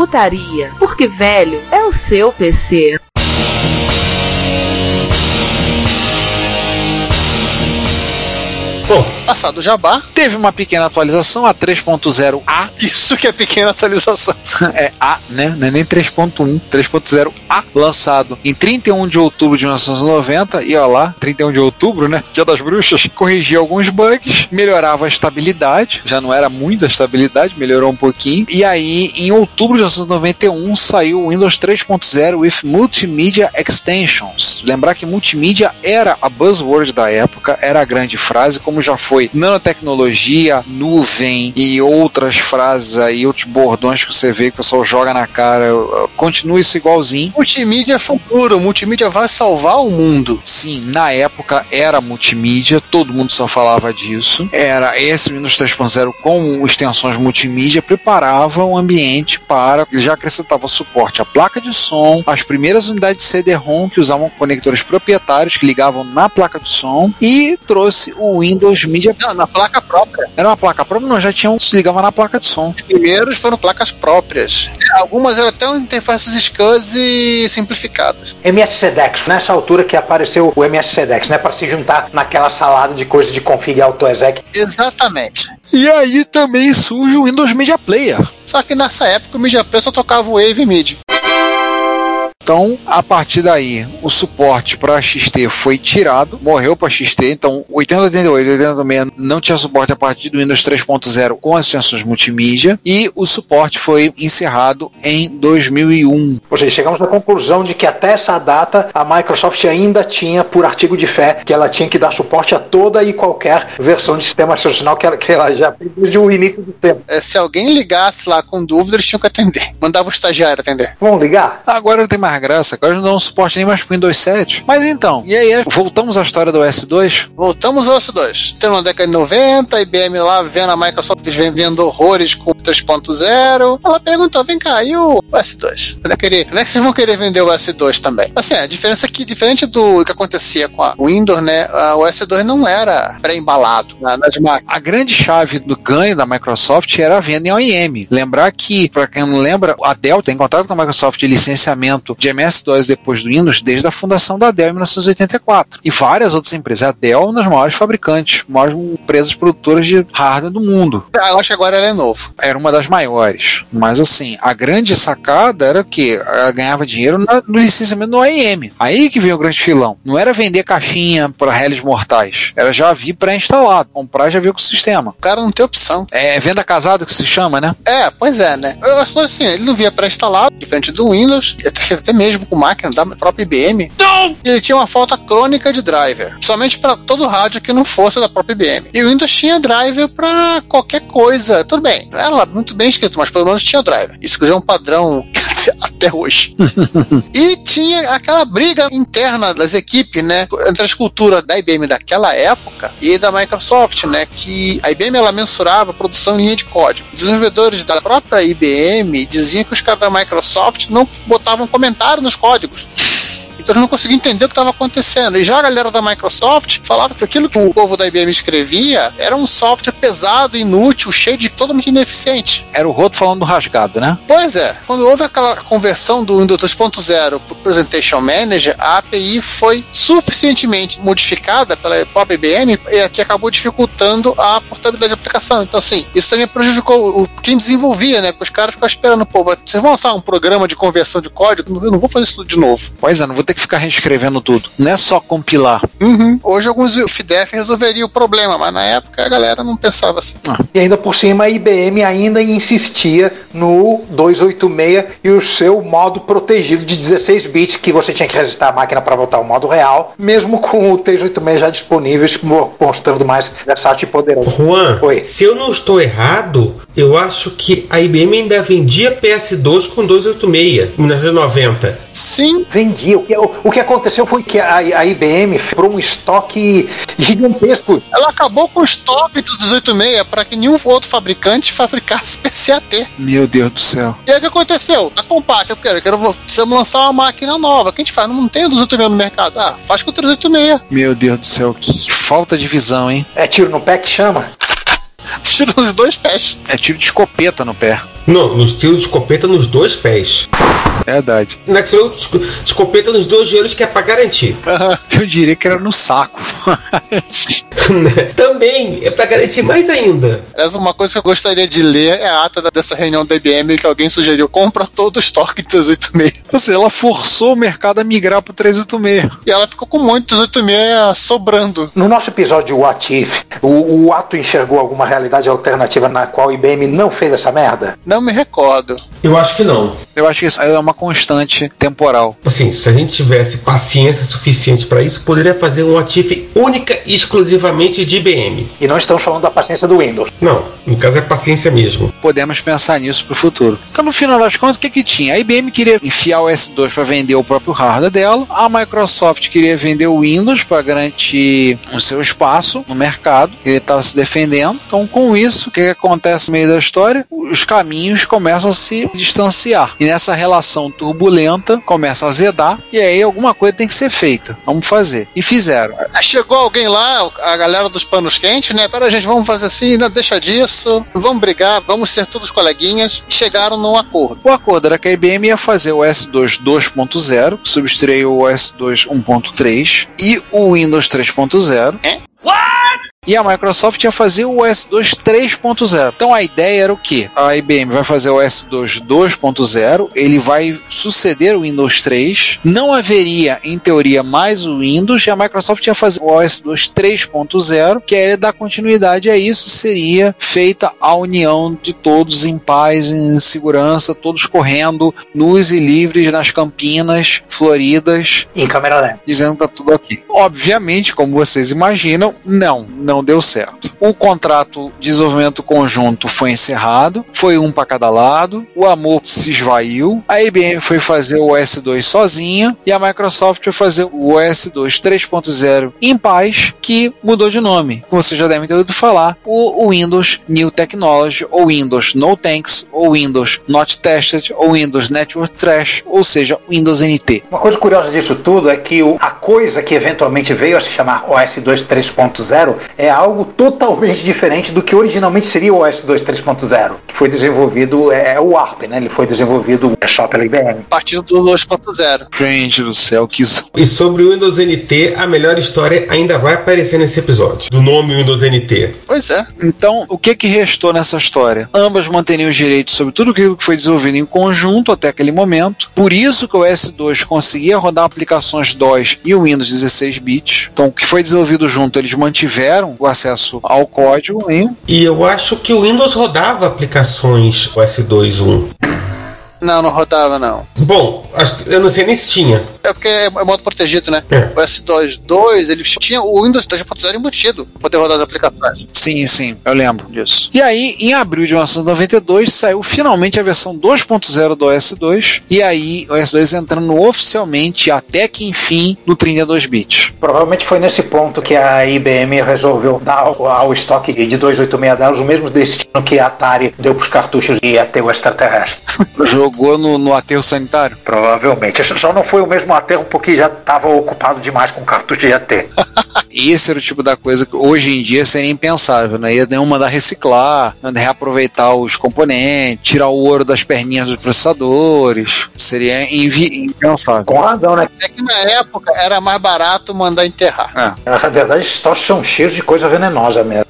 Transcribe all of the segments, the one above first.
Retrocomputaria, porque velho é o seu PC. Bom, passado o jabá, teve uma pequena atualização, a 3.0A. Isso que é pequena atualização. é A, né? Não é nem 3.1, 3.0A, lançado em 31 de outubro de 1990. E ó lá, 31 de outubro, né? Dia das Bruxas. Corrigia alguns bugs, melhorava a estabilidade. Já não era muita estabilidade, melhorou um pouquinho. E aí, em outubro de 1991, saiu o Windows 3.0 with Multimedia Extensions. Lembrar que multimídia era a buzzword da época, era a grande frase, como já foi nanotecnologia, nuvem e outras frases aí, outros bordões que você vê que o pessoal joga na cara. Continua isso igualzinho. Multimídia é futuro, multimídia vai salvar o mundo. Sim, na época era multimídia, todo mundo só falava disso. Era esse Windows 3.0 com extensões multimídia, preparava o ambiente para. Ele já acrescentava suporte à placa de som, as primeiras unidades de CD-ROM que usavam conectores proprietários que ligavam na placa de som e trouxe o Windows Media. Não, na placa própria. Era uma placa própria, não, já tinham, se ligava na placa de som. Os primeiros foram placas próprias. Algumas eram até interfaces SCSI simplificadas. MS-SEDEX, nessa altura que apareceu o MS-SEDEX, né? Para se juntar naquela salada de coisas de config AutoExec. Exatamente. E aí também surge o Windows Media Player. Só que nessa época o Media Player só tocava o Wave MIDI. Então, a partir daí, o suporte para XT foi tirado, morreu para XT. Então, 8088 e 8086 não tinha suporte a partir do Windows 3.0 com as extensões multimídia e o suporte foi encerrado em 2001. Ou seja, chegamos à conclusão de que até essa data a Microsoft ainda tinha, por artigo de fé, que ela tinha que dar suporte a toda e qualquer versão de sistema operacional que ela, que ela já fez desde o início do tempo. É, se alguém ligasse lá com dúvida, eles tinham que atender. Mandava o estagiário atender. Vamos ligar? Agora não tem mais graça, agora não dão suporte nem mais pro Windows 7. Mas então, e aí, voltamos à história do OS2? Voltamos ao OS2. Tem uma década de 90, a IBM lá vendo a Microsoft vendendo horrores com 3.0. Ela perguntou: vem cá, e o OS2? Quando é, que, quando é que vocês vão querer vender o OS2 também? Assim, a diferença é que, diferente do que acontecia com a Windows, né, o OS2 não era pré-embalado na, nas máquinas. A grande chave do ganho da Microsoft era a venda em OEM. Lembrar que, para quem não lembra, a Dell tem contato com a Microsoft de licenciamento de MS-DOS depois do Windows desde a fundação da Dell em 1984. E várias outras empresas. A Dell é uma das maiores fabricantes, maiores empresas produtoras de hardware do mundo. Eu acho que agora ela é novo. Era uma das maiores. Mas assim, a grande sacada era que ela ganhava dinheiro no licenciamento do OEM. Aí que veio o grande filão. Não era vender caixinha para réis mortais. Era já vir pré-instalado. Comprar e já vir com o sistema. O cara não tem opção. É venda casada que se chama, né? É, pois é, né? Eu acho assim, ele não via pré-instalado, diferente do Windows, até, até mesmo com máquina da própria IBM. Não! Ele tinha uma falta crônica de driver. Somente para todo rádio que não fosse da própria IBM. E o Windows tinha driver para qualquer coisa. Tudo bem, era muito bem escrito, mas pelo menos tinha driver. Isso é um padrão até hoje. e tinha aquela briga interna das equipes, né? Entre a escultura da IBM daquela época e da Microsoft, né? Que a IBM ela mensurava a produção em linha de código. Desenvolvedores da própria IBM diziam que os caras da Microsoft não botavam comentário nos códigos. Então eles não conseguiam entender o que estava acontecendo. E já a galera da Microsoft falava que aquilo que o povo da IBM escrevia era um software pesado, inútil, cheio de totalmente ineficiente. Era o roto falando do rasgado, né? Pois é. Quando houve aquela conversão do Windows 2.0 para o Presentation Manager, a API foi suficientemente modificada pela própria IBM que acabou dificultando a portabilidade da aplicação. Então, assim, isso também prejudicou quem desenvolvia, né? Porque os caras ficavam esperando, pô, vocês vão lançar um programa de conversão de código? Eu não vou fazer isso de novo. Pois é, não vou ter que ficar reescrevendo tudo. Não é só compilar. Hoje alguns FDF resolveriam o problema, mas na época a galera não pensava assim. E ainda por cima, a IBM ainda insistia no 286 e o seu modo protegido de 16 bits, que você tinha que resetar a máquina para voltar ao modo real, mesmo com o 386 já disponíveis, mo- mostrando mais versátil e poderoso. Juan, Oi. se eu não estou errado, eu acho que a IBM ainda vendia PS2 com 286 em 1990. Sim, Vendia. O que, o, o que aconteceu foi que a, a IBM comprou um estoque gigantesco. ela acabou com o stop do 286 para que nenhum outro fabricante fabricasse PCAT. Meu Deus do céu. E aí o que aconteceu? A Compaq, eu quero, eu quero precisamos lançar uma máquina nova. O que a gente faz? Não tem o 286 no mercado. Ah, faz com o 386. Meu Deus do céu. Que falta de visão, hein? É tiro no pé que chama. Tira os dois pés. É tiro de escopeta no pé. Não, no estilo de escopeta nos dois pés. Verdade. Na estilo esco- de escopeta nos dois joelhos que é pra garantir. Eu diria que era no saco. Também é pra garantir mais ainda. Essa é uma coisa que eu gostaria de ler é a ata da- dessa reunião da IBM que alguém sugeriu. Compra todo o estoque de 386. Ou seja, ela forçou o mercado a migrar pro 386. E ela ficou com muito 386 sobrando. No nosso episódio What If, o, o Ato enxergou alguma realidade alternativa na qual a IBM não fez essa merda? Não me recordo. Eu acho que não. Eu acho que isso é uma constante temporal. Assim, se a gente tivesse paciência suficiente pra isso, poderia fazer um Atif única e exclusivamente de IBM. E não estamos falando da paciência do Windows. Não, no caso é paciência mesmo. Podemos pensar nisso pro futuro. Então, no final das contas, o que que tinha? A IBM queria enfiar o S2 para vender o próprio hardware dela. A Microsoft queria vender o Windows para garantir o seu espaço no mercado. Ele estava se defendendo. Então, com isso, o que, que acontece no meio da história? Os caminhos começam a se distanciar. E nessa relação turbulenta, começa a azedar. E aí, alguma coisa tem que ser feita. Vamos fazer. E fizeram. Chegou alguém lá, a galera dos panos quentes, né? Pera, gente, vamos fazer assim, não deixa disso. Vamos brigar, vamos ser todos coleguinhas. E chegaram num acordo. O acordo era que a IBM ia fazer o S2 2.0, que substituiu o S2 1.3 e o Windows 3.0. É? E a Microsoft ia fazer o S2 3.0. Então a ideia era o quê? A IBM vai fazer o S2 2.0, ele vai suceder o Windows 3, não haveria, em teoria, mais o Windows, e a Microsoft ia fazer o S2 3.0, que é dar continuidade a isso, seria feita a união de todos em paz, em segurança, todos correndo nus e livres nas campinas floridas, Em câmera lenta. dizendo que tá tudo aqui. Obviamente, como vocês imaginam, não, não deu certo. O contrato de desenvolvimento conjunto foi encerrado, foi um para cada lado, o amor se esvaiu, a IBM foi fazer o S2 sozinha e a Microsoft foi fazer o S2 3.0 em paz, que mudou de nome. Vocês já devem ter ouvido falar, o, Windows New Technology, ou Windows No Thanks, ou Windows Not Tested, ou Windows Network Trash, ou seja, Windows NT. Uma coisa curiosa disso tudo é que a coisa que eventualmente veio a se chamar OS2 3.0 é algo totalmente diferente do que originalmente seria o OS2 3.0, que foi desenvolvido, é, é o ARP, né? Ele foi desenvolvido é só pela IBM. A partir do 2.0. Gente do céu, que zo- E sobre o Windows NT, a melhor história ainda vai aparecer nesse episódio. Do nome Windows NT. Pois é. Então, o que que restou nessa história? Ambas manteriam os direitos sobre tudo aquilo que foi desenvolvido em conjunto até aquele momento. Por isso que o S2 conseguia rodar aplicações DOS e o Windows 16 bits. Então, o que foi desenvolvido junto, eles mantiveram o acesso ao código, hein? E eu acho que o Windows rodava aplicações OS 2.1. Não, não rodava, não. Bom, acho que- eu não sei nem se tinha. É porque é, é modo protegido, né? É. O S2.2, ele tinha o Windows 2.0 embutido pra poder rodar as aplicações. Sim, sim, eu lembro disso. E aí, em abril de 1992, saiu finalmente a versão 2.0 do OS2, e aí o OS2 entrando oficialmente, até que enfim, no 32 bits. Provavelmente foi nesse ponto que a IBM resolveu dar ao, ao estoque de 286 delas o mesmo destino que a Atari deu para os cartuchos de aterro extraterrestre. Jogou no, no aterro sanitário. Provavelmente. Só não foi o mesmo aterro porque já estava ocupado demais com cartucho de AT. Esse era o tipo da coisa que hoje em dia seria impensável, né? Ia nenhum mandar reciclar, mandar reaproveitar os componentes, tirar o ouro das perninhas dos processadores. Seria impensável. Com razão, né? É que na época era mais barato mandar enterrar. É. Na verdade, esses troços são cheios de coisa venenosa mesmo.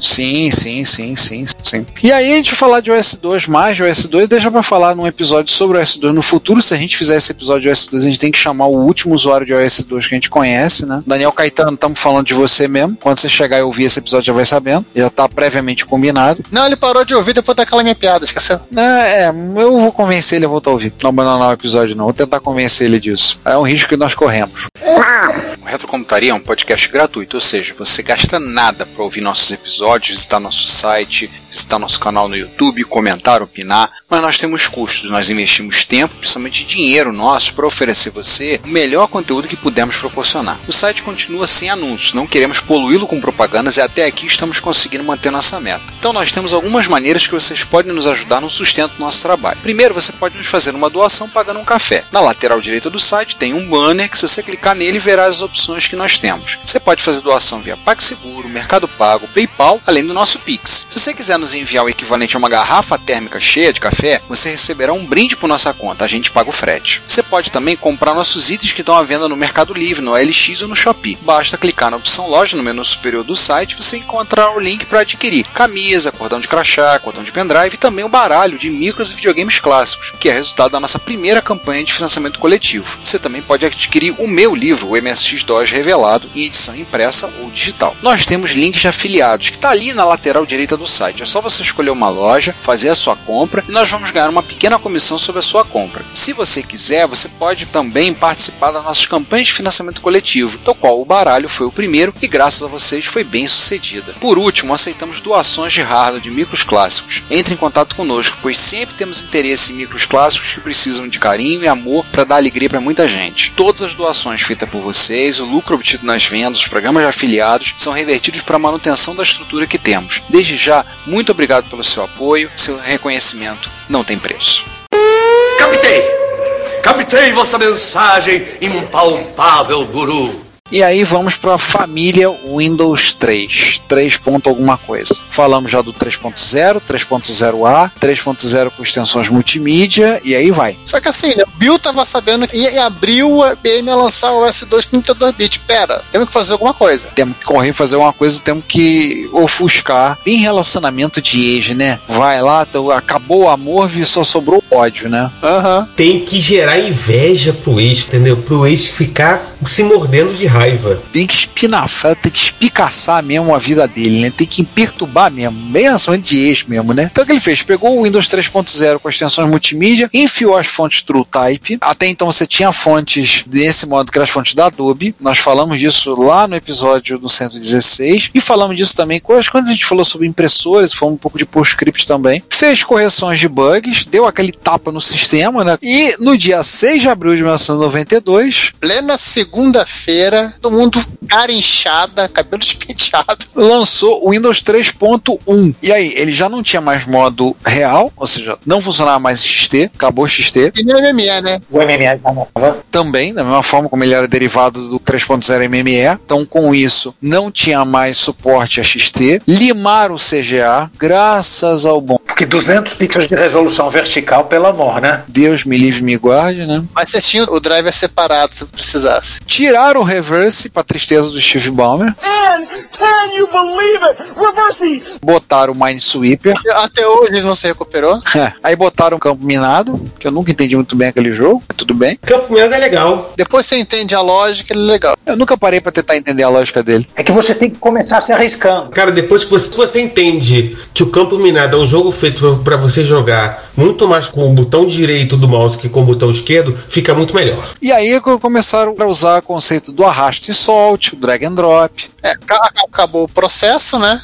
Sim, sim, sim, sim, sim. E aí a gente vai falar de OS 2, mais de OS 2, deixa pra falar num episódio sobre o OS 2 no futuro. Se a gente fizer esse episódio de OS 2, a gente tem que chamar o último usuário de OS 2 que a gente conhece, né? Daniel Caetano, estamos falando de você mesmo. Quando você chegar e ouvir esse episódio, já vai sabendo. Já tá previamente combinado. Não, ele parou de ouvir depois daquela minha piada, esqueceu? É, é, eu vou convencer ele a voltar a ouvir. Não abandonar o episódio, não. Vou tentar convencer ele disso. É um risco que nós corremos. O Retrocomputaria é um podcast gratuito, ou seja, você gasta nada para ouvir nossos episódios, visitar nosso site, visitar nosso canal no YouTube, comentar, opinar, mas nós temos custos, nós investimos tempo, principalmente dinheiro nosso, para oferecer você o melhor conteúdo que pudermos proporcionar. O site continua sem anúncios, não queremos poluí-lo com propagandas e até aqui estamos conseguindo manter nossa meta. Então nós temos algumas maneiras que vocês podem nos ajudar no sustento do nosso trabalho. Primeiro, você pode nos fazer uma doação pagando um café. Na lateral direita do site tem um banner que se você clicar nele verá as opções que nós temos. Você pode fazer doação via PagSeguro, Mercado Pago, PayPal, além do nosso Pix. Se você quiser nos enviar o equivalente a uma garrafa térmica cheia de café, você receberá um brinde por nossa conta, a gente paga o frete. Você pode também comprar nossos itens que estão à venda no Mercado Livre, no LX ou no Shopee. Basta clicar na opção loja no menu superior do site você encontrará o link para adquirir camisa, cordão de crachá, cordão de pendrive e também o baralho de micros e videogames clássicos, que é resultado da nossa primeira campanha de financiamento coletivo. Você também pode adquirir o meu livro, o MSX-DOS Revelado, em edição impressa ou digital. Nós temos links de afiliados, que está ali na lateral direita do site. É só você escolher uma loja, fazer a sua compra e nós vamos ganhar uma pequena comissão sobre a sua compra. Se você quiser, você pode também participar das nossas campanhas de financiamento coletivo, do qual o baralho foi o primeiro e graças a vocês foi bem sucedida. Por último, aceitamos doações de hardware de micros clássicos. Entre em contato conosco, pois sempre temos interesse em micros clássicos que precisam de carinho e amor para dar alegria para muita gente. Todas as doações feitas por vocês, o lucro obtido nas vendas, os programas de afiliados são revertidos para a manutenção da estrutura que temos. Desde já, muito obrigado pelo seu apoio, seu reconhecimento não tem preço. Captei! Captei vossa mensagem, impalpável guru. E aí vamos para a família Windows 3, 3. ponto alguma coisa. Falamos já do 3.0, 3.0A, 3.0 com extensões multimídia e aí vai. Só que assim, né, o Bill tava sabendo que em abril a IBM ia lançar o S2 32 bits. Pera, temos que fazer alguma coisa. Temos que correr fazer uma coisa, temos que ofuscar. Em relacionamento de ex, né? Vai lá, então, acabou o amor e só sobrou ódio, né? Aham. Tem que gerar inveja pro ex, entendeu? Pro ex ficar se mordendo de raiva. Tem que espinafar, tem que espicaçar mesmo a vida dele, né? Tem que perturbar mesmo, bem relacionamento de ex mesmo, né? Então o que ele fez? Pegou o Windows 3.0 com extensões multimídia, enfiou as fontes TrueType. Até então você tinha fontes desse modo que eram as fontes da Adobe. Nós falamos disso lá no episódio do 116 e falamos disso também quando a gente falou sobre impressores, falamos um pouco de PostScript também. Fez correções de bugs, deu aquele tapa no sistema, né? E no dia 6 de abril de 1992, Plena segunda-feira, todo mundo cara inchada, cabelo despenteado. lançou o Windows 3.1. E aí, ele já não tinha mais modo real, ou seja, não funcionava mais XT, acabou XT. E nem MME, né? O MME já. Também, da mesma forma como ele era derivado do 3.0 MME. Então, com isso, não tinha mais suporte a XT. Limaram o CGA, graças ao bom Porque 200 pixels de resolução vertical, pelo amor, né? Deus me livre e me guarde, né? Mas você tinha o driver separado se precisasse. Tiraram o reverse pra tristeza do Steve Ballmer. Botaram o Minesweeper. Até hoje ele não se recuperou. Aí botaram o campo minado, que eu nunca entendi muito bem aquele jogo, mas tudo bem. Campo Minado é legal. Depois você entende a lógica, ele é legal. Eu nunca parei pra tentar entender a lógica dele. É que você tem que começar se arriscando. Cara, depois que você, você entende que o Campo Minado é um jogo feito para você jogar muito mais com o botão direito do mouse que com o botão esquerdo, fica muito melhor. E aí co- começaram a usar o conceito do arraste e solte, o drag and drop. É, ca- acabou o processo, né?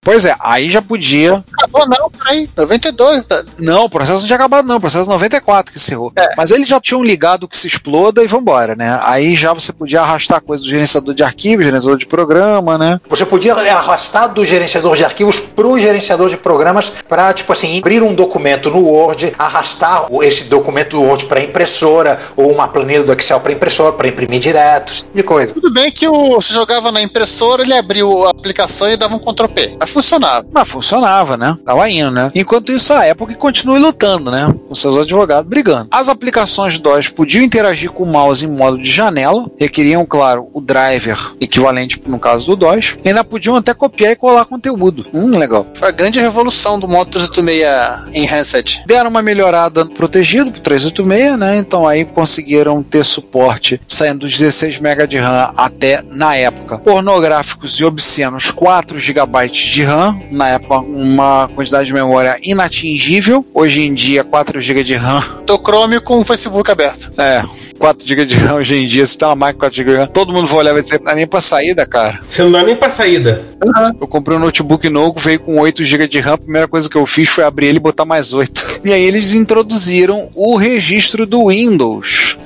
Pois é, aí já podia. Acabou não, peraí. 92, tá? Não, o processo não tinha acabado, não. O processo 94 que encerrou. É. Mas eles já tinham ligado que se exploda e vambora, né? Aí já você podia arrastar coisa do gerenciador de arquivos, gerenciador de programa, né? Você podia arrastar do gerenciador de arquivos pro gerenciador de programas para, tipo assim, abrir um documento no Word, arrastar o- esse documento do Word para impressora, ou uma planilha do Excel para impressora, para imprimir direto, de coisa. Tudo bem que o, você jogava na impressora, ele abriu a aplicação e dava um Ctrl P. Funcionava. Mas funcionava, né? Tava indo, né? Enquanto isso, a Apple que continue lutando, né? Com seus advogados brigando. As aplicações DOS podiam interagir com o mouse em modo de janela, requeriam, claro, o driver equivalente no caso do DOS, e ainda podiam até copiar e colar conteúdo. Hum, legal. Foi a grande revolução do modo 386 em handset. Deram uma melhorada protegido pro 386, né? Então aí conseguiram ter suporte saindo dos 16 MB de RAM até, na época, pornográficos e obscenos 4 GB de RAM. Na época, uma quantidade de memória inatingível. Hoje em dia, 4 GB de RAM. Tô Chrome com o Facebook aberto. É, 4 GB de RAM hoje em dia, se tem uma máquina com 4 GB de RAM, todo mundo vai olhar e vai dizer, não dá nem pra saída, cara. Você não dá nem pra saída. Eu comprei um notebook novo, veio com 8 GB de RAM. A primeira coisa que eu fiz foi abrir ele e botar mais 8. E aí eles introduziram o registro do Windows.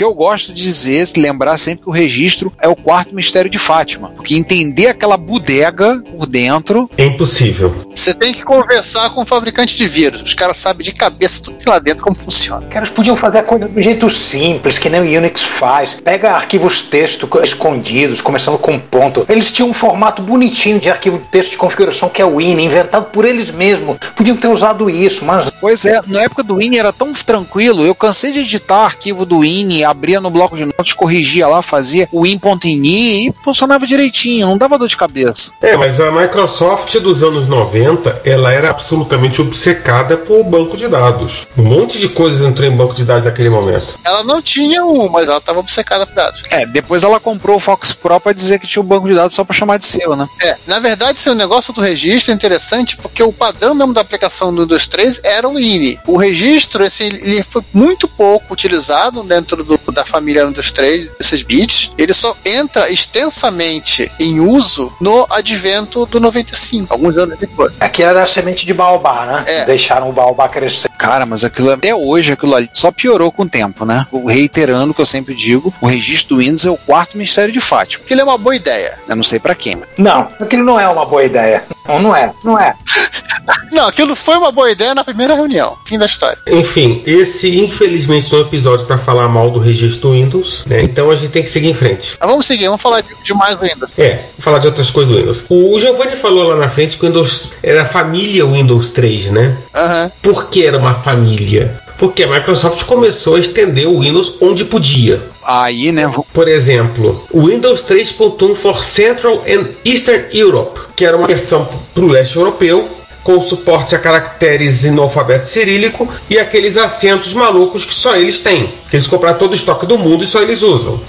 Que eu gosto de dizer, lembrar sempre que o registro é o quarto mistério de Fátima. Porque entender aquela bodega por dentro. É impossível. Você tem que conversar com o fabricante de vírus. Os caras sabem de cabeça tudo que lá dentro como funciona. Caras podiam fazer a coisa do jeito simples, que nem o Unix faz. Pega arquivos texto escondidos, começando com ponto. Eles tinham um formato bonitinho de arquivo de texto de configuração que é o WIN, inventado por eles mesmos. Podiam ter usado isso, mas Pois é, na época do Win era tão tranquilo. Eu cansei de editar arquivo do Win, abria no bloco de notas, corrigia lá, fazia o win.ini e funcionava direitinho, não dava dor de cabeça. É, mas a Microsoft dos anos 90, ela era absolutamente obcecada por banco de dados. Um monte de coisas entrou em banco de dados naquele momento. Ela não tinha um, mas ela estava obcecada por dados. É, depois ela comprou o Fox Pro pra dizer que tinha um banco de dados só pra chamar de seu, né? É, na verdade, esse negócio do registro é interessante porque o padrão mesmo da aplicação do Windows 3 era o INI. O registro, esse, ele foi muito pouco utilizado dentro do- da família Windows 3, esses bits. Ele só entra extensamente em uso no advento do 95, alguns anos depois. aqui era a semente de baobá, né? É. Deixaram o baobá crescer. Cara, mas aquilo até hoje, aquilo ali só piorou com o tempo, né? Reiterando o que eu sempre digo, o registro do Windows é o quarto mistério de Fátima. Aquilo é uma boa ideia. Eu não sei pra quem, mas Não, aquilo não é uma boa ideia. Não, não é. Não é. Não, aquilo foi uma boa ideia na primeira reunião. Fim da história. Enfim, esse infelizmente não é um episódio para falar mal do registro do Windows, né? Então a gente tem que seguir em frente. Mas vamos seguir, vamos falar de, de mais Windows. É, falar de outras coisas do Windows. O Giovanni falou lá na frente que o Windows era a família Windows 3, né? Aham. Por que era uma família? Porque a Microsoft começou a estender o Windows onde podia. aí, né? Por exemplo, o Windows 3.1 for Central and Eastern Europe, que era uma versão para o leste europeu, com suporte a caracteres no alfabeto cirílico e aqueles acentos malucos que só eles têm. Eles compraram todo o estoque do mundo e só eles usam.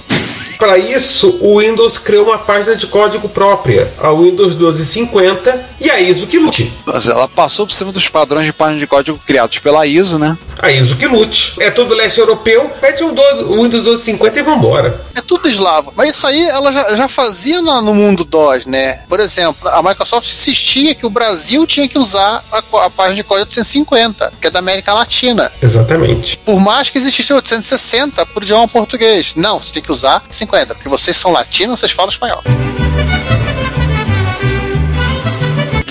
Para isso, o Windows criou uma página de código própria, a Windows 1250 e a ISO que lute. Mas ela passou por cima dos padrões de página de código criados pela ISO, né? A ISO que lute. É todo leste europeu, mete o, 12 o Windows 1250 e vambora. É tudo eslavo. Mas isso aí ela já, já fazia na- no mundo DOS, né? Por exemplo, a Microsoft insistia que o Brasil tinha que usar a, a página de código 850, que é da América Latina. Exatamente. Por mais que existisse 860 por idioma português. Não, você tem que usar 50, porque vocês são latinos, vocês falam espanhol.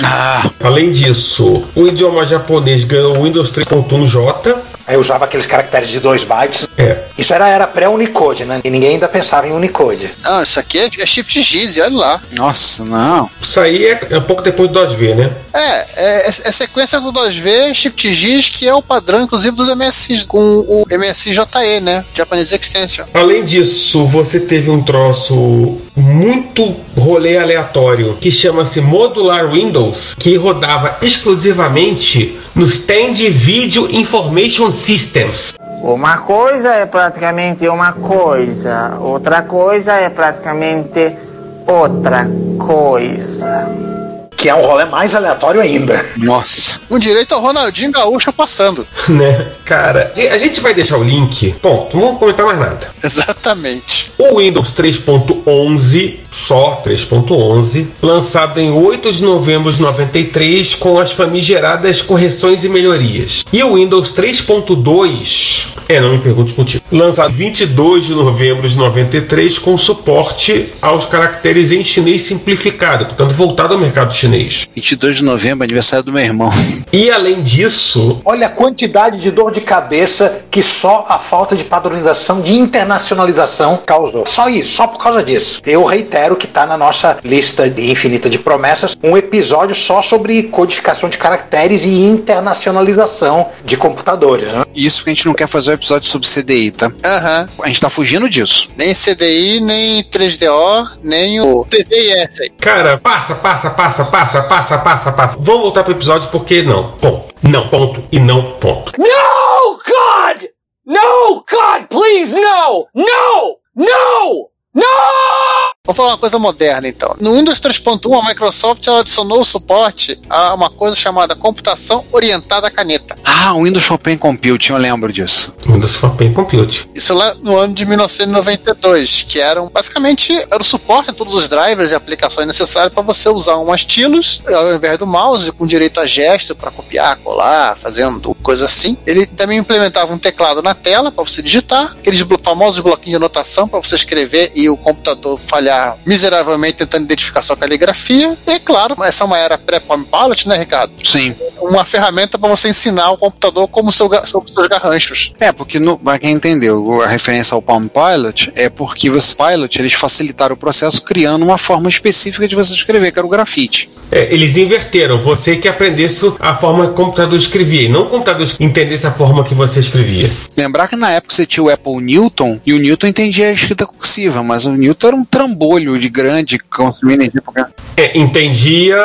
Ah, Além disso, o idioma japonês ganhou o Windows 3.1J. Aí usava aqueles caracteres de 2 bytes. É, Isso era, era pré-Unicode, né? E ninguém ainda pensava em Unicode. Ah, isso aqui é, é Shift Giz, olha lá. nossa, não. isso aí é, é um pouco depois do 2V, né? É, é, é sequência do 2V, Shift Giz, que é o padrão, inclusive, dos MSIs, com o MSI-JE, né? Japanese Extension. Além disso, você teve um troço muito rolê aleatório que chama-se Modular Windows, que rodava exclusivamente no Stand Video Information Systems. Uma coisa é praticamente uma coisa, outra coisa é praticamente outra coisa. Que é um rolê mais aleatório ainda. Nossa. Com direito ao Ronaldinho Gaúcho passando. Né? Cara, a gente vai deixar o link. Ponto, não vou comentar mais nada. Exatamente. O Windows 3.11, só 3.11, lançado em 8 de novembro de 93 com as famigeradas correções e melhorias. E o Windows 3.2, é, não me pergunte o motivo. Lançado 22 de novembro de 93 com suporte aos caracteres em chinês simplificado, portanto voltado ao mercado chinês. 22 de novembro, aniversário do meu irmão. E além disso, Olha a quantidade de dor de cabeça que só a falta de padronização, de internacionalização causou. Só isso, só por causa disso. Eu reitero que está na nossa lista de infinita de promessas um episódio só sobre codificação de caracteres e internacionalização de computadores. Né? Isso que a gente não quer fazer um episódio sobre CDI, tá? Aham. A gente tá fugindo disso. Nem CDI, nem 3DO, nem o aí. cara, passa, passa, passa, passa, passa, passa, passa. Vamos voltar pro episódio porque não. Ponto. Não, ponto e não, ponto. No, God! No, God, please, no! No! No! No! Vou falar uma coisa moderna então. No Windows 3.1, a Microsoft ela adicionou o suporte a uma coisa chamada computação orientada à caneta. Ah, o Windows for Pen Computing, eu lembro disso. Windows for Pen Compute. Isso lá no ano de 1992, que eram basicamente era o suporte a todos os drivers e aplicações necessárias para você usar um stylus ao invés do mouse, com direito a gesto para copiar, colar, fazendo coisa assim. Ele também implementava um teclado na tela para você digitar, aqueles famosos bloquinhos de anotação para você escrever e o computador falhar miseravelmente tentando identificar sua caligrafia. E claro, essa é uma era pré-Palm Pilot, né, Ricardo? Sim. Uma ferramenta para você ensinar o computador como seu, sobre seus garranchos. É, porque no, pra quem entendeu, a referência ao Palm Pilot é porque os Pilot eles facilitaram o processo criando uma forma específica de você escrever, que era o grafite. É, eles inverteram. Você que aprendesse a forma que o computador escrevia, e não o computador entendesse a forma que você escrevia. Lembrar que na época você tinha o Apple Newton e o Newton entendia a escrita cursiva, mas o Newton era um trambolho de grande, consumindo energia. pra caramba. É, entendia.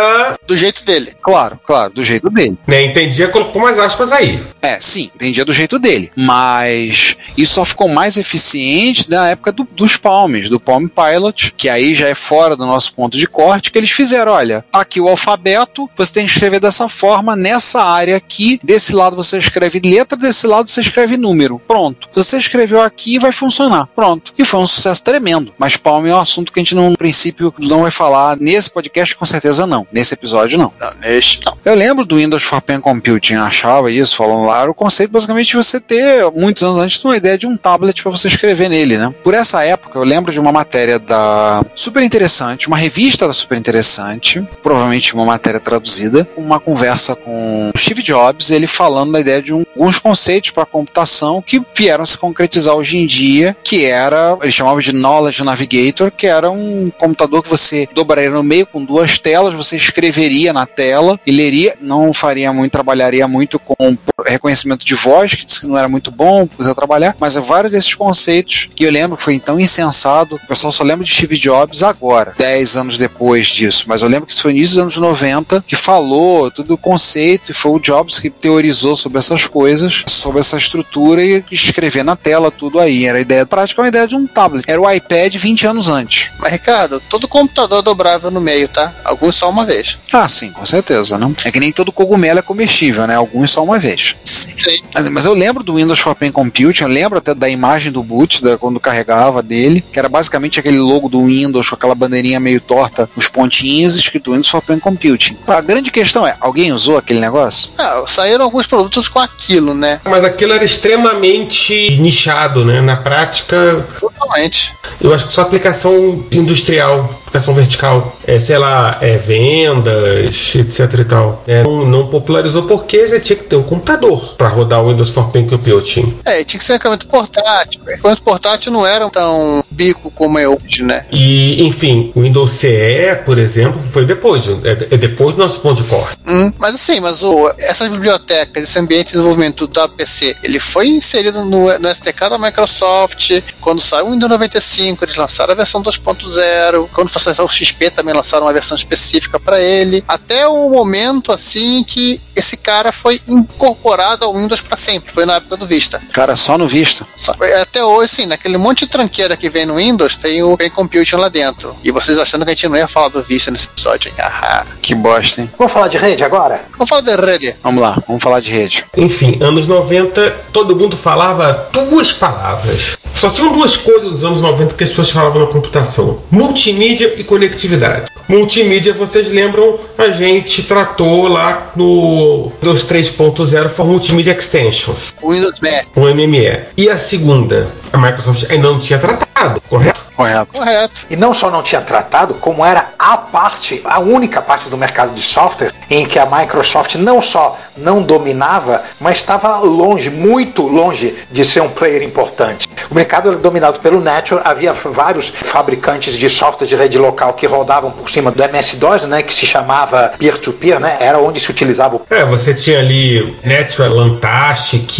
Do jeito dele. Claro, claro, do jeito dele. Né, entendia, colocou umas aspas aí. É, sim, entendia do jeito dele. Mas isso só ficou mais eficiente na época do- dos Palms, do Palm Pilot, que aí já é fora do nosso ponto de corte, que eles fizeram, olha, aqui o alfabeto, você tem que escrever dessa forma, nessa área aqui, desse lado você escreve letra, desse lado você escreve número. Pronto. Se você escreveu aqui, vai funcionar. Pronto. E foi um sucesso tremendo. Mas Palm é um assunto que a gente, não, no princípio, não vai falar nesse podcast, com certeza não. Nesse episódio, não. Não, neste não. Eu lembro do Windows for Pen Computing, achava isso, falando lá, era o conceito basicamente de você ter, muitos anos antes, uma ideia de um tablet para você escrever nele, né? Por essa época, eu lembro de uma matéria da Super Interessante, uma revista da Super Interessante, provavelmente uma matéria traduzida, uma conversa com o Steve Jobs, ele falando da ideia de um- alguns conceitos para computação que vieram se concretizar hoje em dia, que era, ele chamava de Knowledge Navigator, que era um computador que você dobraria no meio com duas telas, você escreveria na tela e leria, não faria muito, trabalharia muito com reconhecimento de voz, que disse que não era muito bom, precisa trabalhar, mas é vários desses conceitos que eu lembro que foi então insensado, o pessoal só lembra de Steve Jobs agora, 10 anos depois disso, mas eu lembro que isso foi início dos anos 90, que falou todo o conceito, e foi o Jobs que teorizou sobre essas coisas, sobre essa estrutura e escrever na tela tudo aí, era a ideia prática, uma ideia de um tablet, era o iPad 20 anos antes. Mas, Ricardo, todo computador é dobrável no meio, tá? Alguns só uma vez. Ah, sim, com certeza, né? É que nem todo cogumelo é comestível, né? Alguns só uma vez. Sim. Mas, mas eu lembro do Windows for Pen Computing, eu lembro até da imagem do boot, da, quando carregava dele, que era basicamente aquele logo do Windows com aquela bandeirinha meio torta, os pontinhos, escrito Windows for Pen Computing. A grande questão é, alguém usou aquele negócio? Ah, saíram alguns produtos com aquilo, né? Mas aquilo era extremamente nichado, né? Na prática, Totalmente. eu acho que só aplicação industrial, aplicação vertical, é, sei lá, é, vendas, etc e tal. É, não, não popularizou porque já tinha que ter um computador para rodar o Windows for Pen Computing. É, tinha que ser um equipamento portátil. O equipamento portátil não era tão bico como é hoje, né? E, enfim, o Windows CE, por exemplo, foi depois, é, é depois do nosso ponto de corte. Hum, mas assim, mas o, essas bibliotecas, esse ambiente de desenvolvimento da PC, ele foi inserido no, no SDK da Microsoft. Quando saiu o Windows 95, eles lançaram a versão 2.0. Quando foi lançar o XP, também lançaram uma versão específica para ele. Até o momento, assim, que esse cara foi incorporado ao Windows para sempre. Foi na época do Vista. Cara, só no Vista. Só- Até hoje, sim, naquele monte de tranqueira que vem no Windows, tem o Pen Computing lá dentro. E vocês achando que a gente não ia falar do Vista nesse episódio, hein? Ahá. Que bosta, hein? Vamos falar de rede agora? Vamos falar da rede. Vamos lá, vamos falar de rede. Enfim, anos 90, todo mundo falava duas palavras. Só tinham duas coisas nos anos 90 que as pessoas falavam na computação: multimídia e conectividade. Multimídia, vocês lembram, a gente tratou lá no Windows 3.0 for Multimedia Extensions, O Windows Me. o MME. E a segunda, a Microsoft ainda não tinha tratado, correto? Correto. Correto. E não só não tinha tratado, como era a parte, a única parte do mercado de software em que a Microsoft não só não dominava, mas estava longe, muito longe de ser um player importante. O mercado era dominado pelo Nature, havia vários fabricantes de software de rede local que rodavam por cima do MS-DOS, né, que se chamava peer-to-peer, né, era onde se utilizava o É, você tinha ali Natural, Lantastic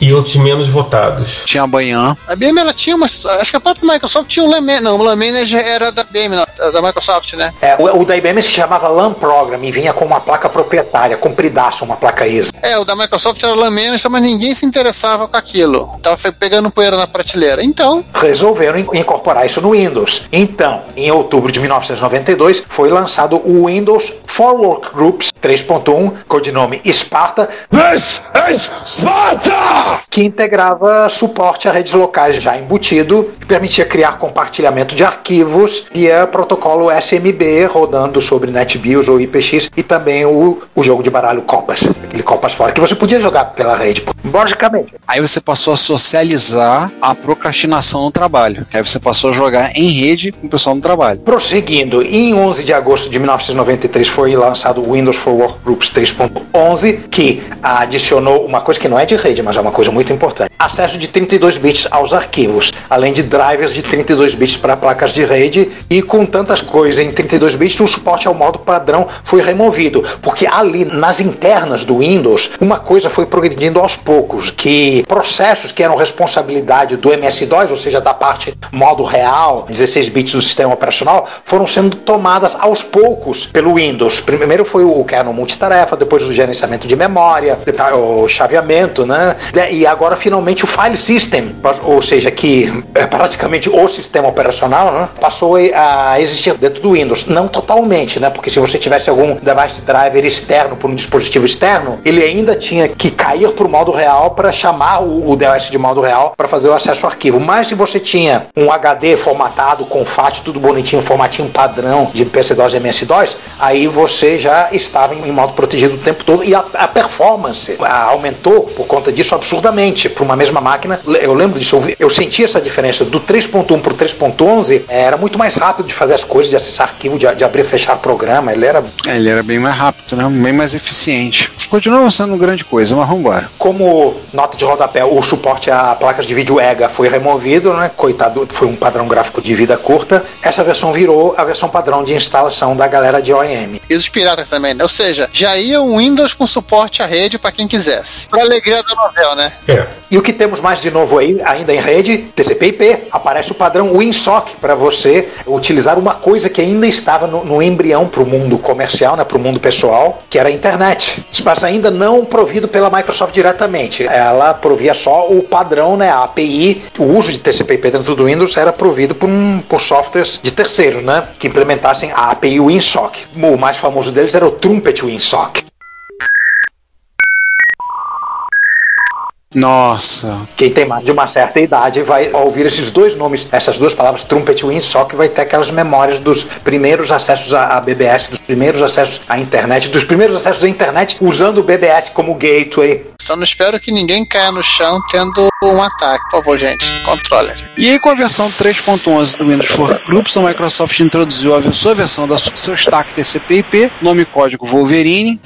e outros menos votados. Tinha Banhã. A IBM ela tinha uma. Acho que a própria Microsoft tinha um Não, o Manager era da IBM, não, da Microsoft, né? É, o, o da IBM se chamava LAN Program e vinha com uma placa proprietária, compridaço, uma placa ISA. É, o da Microsoft era LAN Manager, mas ninguém se interessava com aquilo. Tava pegando poeira na prateleira. Então, Resolveram in- incorporar isso no Windows. Então, em outubro de 1992, foi lançado o Windows for Workgroups 3.1, codinome Sparta, This is Sparta! que integrava suporte a redes locais já embutido e permitia criar compartilhamento de arquivos via protocolo SMB rodando sobre NetBIOS ou IPX e também o, o jogo de baralho Copas, aquele Copas fora que você podia jogar pela rede, basicamente. Aí você passou a socializar a procrastinação no trabalho. Aí você passou a jogar em rede com o pessoal no trabalho. Prosseguindo, em 11 de agosto de 1993 foi lançado o Windows for Workgroups 3.11, que adicionou uma coisa que não é de rede, mas é uma coisa muito importante: acesso de 32 bits aos arquivos, além de drivers de 32 bits para placas de rede. E com tantas coisas em 32 bits, o suporte ao modo padrão foi removido, porque ali nas internas do Windows, uma coisa foi progredindo aos poucos, que processos que eram responsabilidade do MS-DOS, ou seja, da parte modo real, 16 bits do sistema operacional, foram sendo tomadas aos poucos pelo Windows. Primeiro foi o kernel multitarefa, depois o gerenciamento de memória, o chaveamento, né? E agora finalmente o file system, ou seja, que é praticamente o sistema operacional, né? passou a existir dentro do Windows. Não totalmente, né? Porque se você tivesse algum device driver externo por um dispositivo externo, ele ainda tinha que cair para o modo real para chamar o, DOS de modo real para fazer o acesso ao arquivo. Mas se você tinha um HD formatado com FAT, tudo bonitinho, formatinho padrão de PC-DOS e MS-DOS, aí você já estava em modo protegido o tempo todo e a, a performance a, aumentou por conta disso absurdamente para uma mesma máquina. Eu lembro disso, eu, eu senti essa diferença do 3.1 para o 3.11, era muito mais rápido de fazer as coisas, de acessar arquivo, de, de abrir e fechar programa, ele era É, Ele era bem mais rápido, né? Bem mais eficiente. Continua sendo grande coisa, mas vamos embora. Como nota de rodapé, o suporte a placas de vídeo EGA foi removido, né? Coitado, foi um padrão gráfico de vida curta. Essa versão virou a versão padrão de instalação da galera de OEM. e os piratas também, né? Seja, já ia um Windows com suporte à rede para quem quisesse. Pra alegria da novela, né? É. E o que temos mais de novo aí, ainda em rede, TCP/IP, aparece o padrão WinSock para você utilizar uma coisa que ainda estava no, no embrião para o mundo comercial, né, para o mundo pessoal, que era a internet. Mas ainda não provido pela Microsoft diretamente. Ela provia só o padrão, né, a API. O uso de TCP/IP dentro do Windows era provido por, um, por softwares de terceiros, né, que implementassem a API WinSock. O mais famoso deles era o Trumpet WinSock. Nossa. Quem tem mais de uma certa idade vai ao ouvir esses dois nomes, essas duas palavras, Trumpet e WinSock, vai ter aquelas memórias dos primeiros acessos à BBS, dos primeiros acessos à internet, dos primeiros acessos à internet usando o BBS como gateway. Só não espero que ninguém caia no chão tendo um ataque. Por favor, gente, controle. E aí, com a versão 3.11 do Windows for Groups, a Microsoft introduziu a sua versão da seu stack TCP/IP, nome e código Wolverine.